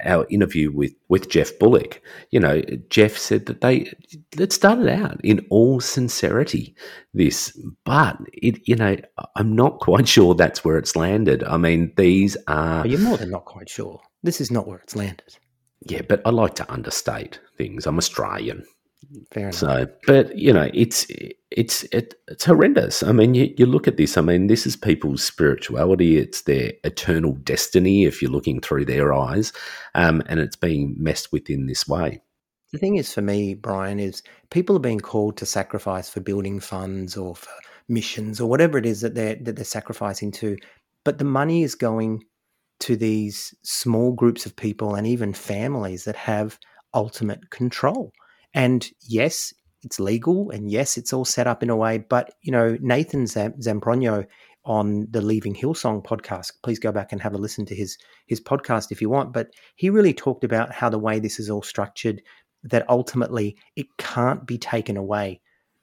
our interview with with Geoff Bullock. You know, Geoff said that they it started out in all sincerity. This, but it you know I'm not quite sure that's where it's landed. I mean, these are. Oh, you're more than not quite sure. This is not where it's landed. Yeah, but I like to understate things. I'm Australian. Fair enough. So, but you know, it's it's it, it's horrendous. I mean, you, you look at this. I mean, this is people's spirituality. It's their eternal destiny. If you're looking through their eyes, um, and it's being messed with in this way. The thing is, for me, Brian, is people are being called to sacrifice for building funds or for missions or whatever it is that they're that they're sacrificing to, but the money is going to these small groups of people and even families that have ultimate control. And yes, it's legal, and yes, it's all set up in a way. But you know, Nathan Zamprogno on the Leaving Hillsong podcast. Please go back and have a listen to his his podcast if you want. But he really talked about how the way this is all structured, that ultimately it can't be taken away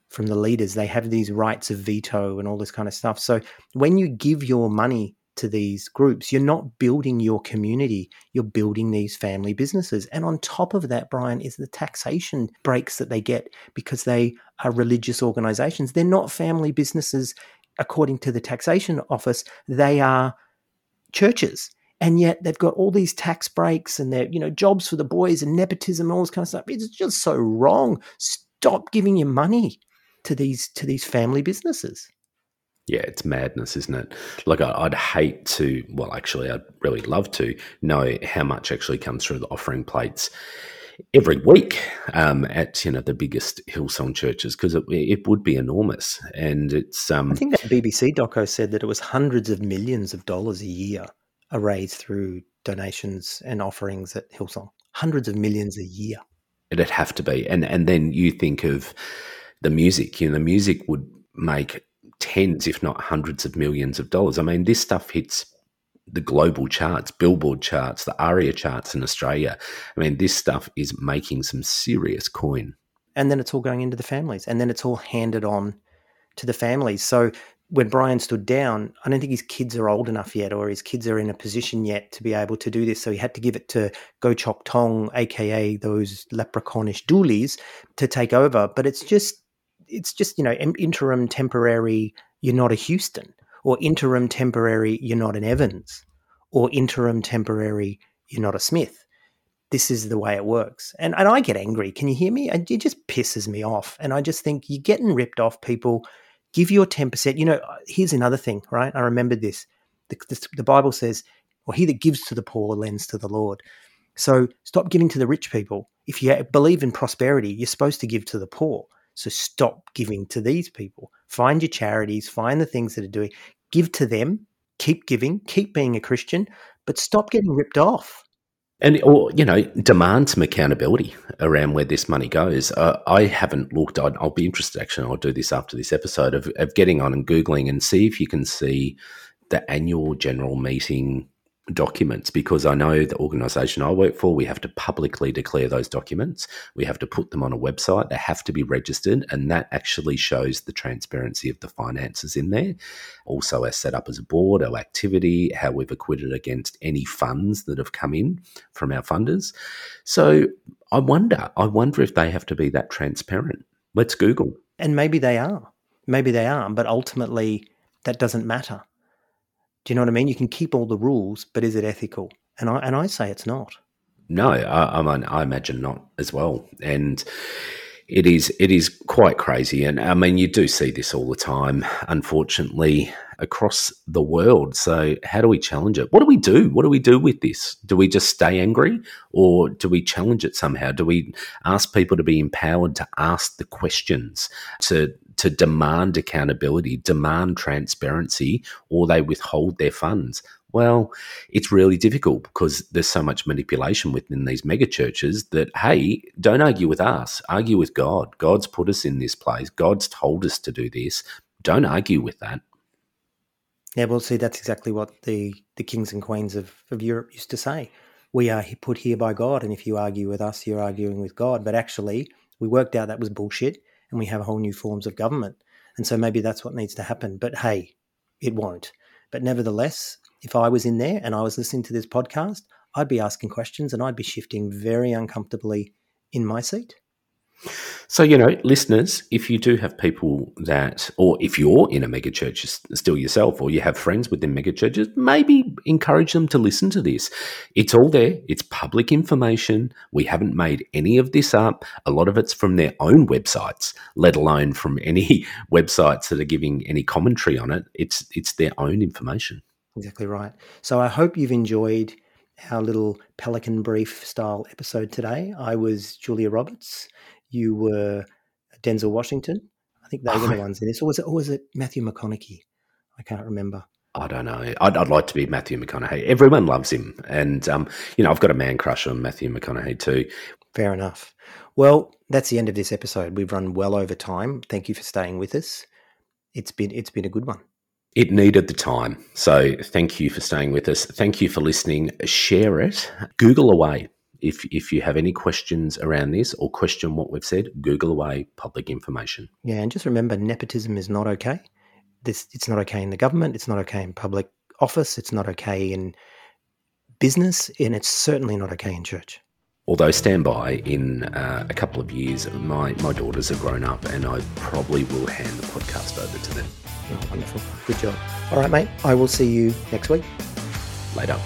from the leaders. They have these rights of veto and all this kind of stuff. So when you give your money to these groups, you're not building your community, you're building these family businesses. And on top of that, Brian, is the taxation breaks that they get because they are religious organizations. They're not family businesses according to the taxation office, they are churches. And yet they've got all these tax breaks and they're, you know, jobs for the boys and nepotism, and all this kind of stuff. It's just so wrong. Stop giving your money to these to these family businesses. Yeah, it's madness, isn't it? Like, I'd hate to, well, actually, I'd really love to know how much actually comes through the offering plates every week um, at you know the biggest Hillsong churches because it, it, would be enormous. And it's um, I think that BBC doco said that it was hundreds of millions of dollars a year are raised through donations and offerings at Hillsong. Hundreds of millions a year. It'd have to be, and and then you think of the music. You know, the music would make tens, if not hundreds of millions of dollars. I mean, this stuff hits the global charts, Billboard charts, the ARIA charts in Australia. I mean, this stuff is making some serious coin. And then it's all going into the families, and then it's all handed on to the families. So when Brian stood down, I don't think his kids are old enough yet, or his kids are in a position yet to be able to do this. So he had to give it to Goh Chok Tong, aka those leprechaunish Dooleys, to take over. But it's just, it's just you know interim, temporary. You're not a Houston or interim temporary, you're not an Evans, or interim temporary, you're not a Smith. This is the way it works. And, and I get angry. Can you hear me? It just pisses me off. And I just think you're getting ripped off, people. Give your 10%. You know, uh, here's another thing, right? I remembered this. The, the, the Bible says, or he that gives to the poor lends to the Lord. So stop giving to the rich people. If you believe in prosperity, you're supposed to give to the poor. So stop giving to these people. Find your charities, find the things that are doing, give to them, keep giving, keep being a Christian, but stop getting ripped off. And, or, you know, demand some accountability around where this money goes. Uh, I haven't looked, i will be interested actually, I'll do this after this episode, of, of getting on and Googling and see if you can see the annual general meeting documents because I know the organization I work for, we have to publicly declare those documents. We have to put them on a website. They have to be registered, and that actually shows the transparency of the finances in there. Also, our setup as a board, our activity, how we've acquitted against any funds that have come in from our funders. So I wonder, I wonder if they have to be that transparent. Let's Google. And maybe they are. Maybe they are, but ultimately that doesn't matter do you know what I mean? You can keep all the rules, but is it ethical? And I and I say it's not. No, I, I I imagine not as well. And it is it is quite crazy. And I mean you do see this all the time, unfortunately, across the world. So how do we challenge it? What do we do? What do we do with this? Do we just stay angry or do we challenge it somehow? Do we ask people to be empowered to ask the questions, to to demand accountability, demand transparency, or they withhold their funds. Well, it's really difficult because there's so much manipulation within these mega churches that, hey, don't argue with us, argue with God. God's put us in this place, God's told us to do this. Don't argue with that. Yeah, well, see, that's exactly what the, the kings and queens of, of Europe used to say. We are put here by God, and if you argue with us, you're arguing with God. But actually, we worked out that was bullshit and we have a whole new forms of government. And so maybe that's what needs to happen. But hey, it won't. But nevertheless, if I was in there and I was listening to this podcast, I'd be asking questions and I'd be shifting very uncomfortably in my seat. So, you know, listeners, if you do have people that, or if you're in a megachurch still yourself, or you have friends within megachurches, maybe encourage them to listen to this. It's all there, it's public information. We haven't made any of this up. A lot of it's from their own websites, let alone from any websites that are giving any commentary on it. It's, it's their own information. Exactly right. So, I hope you've enjoyed our little Pelican Brief style episode today. I was Julia Roberts. You were Denzel Washington. I think they were the ones in this. Or was it, or was it Matthew McConaughey? I can't remember. I don't know. I'd, I'd, like to be Matthew McConaughey. Everyone loves him, and um, you know I've got a man crush on Matthew McConaughey too. Fair enough. Well, that's the end of this episode. We've run well over time. Thank you for staying with us. It's been it's been a good one. It needed the time. So thank you for staying with us. Thank you for listening. Share it. Google away. If, if you have any questions around this or question what we've said, Google away public information. Yeah, and just remember nepotism is not okay. This it's not okay in the government, it's not okay in public office, it's not okay in business, and it's certainly not okay in church. Although stand by, in uh, a couple of years, my, my daughters have grown up and I probably will hand the podcast over to them. Oh, wonderful. Good job. All right, mate. I will see you next week. Later.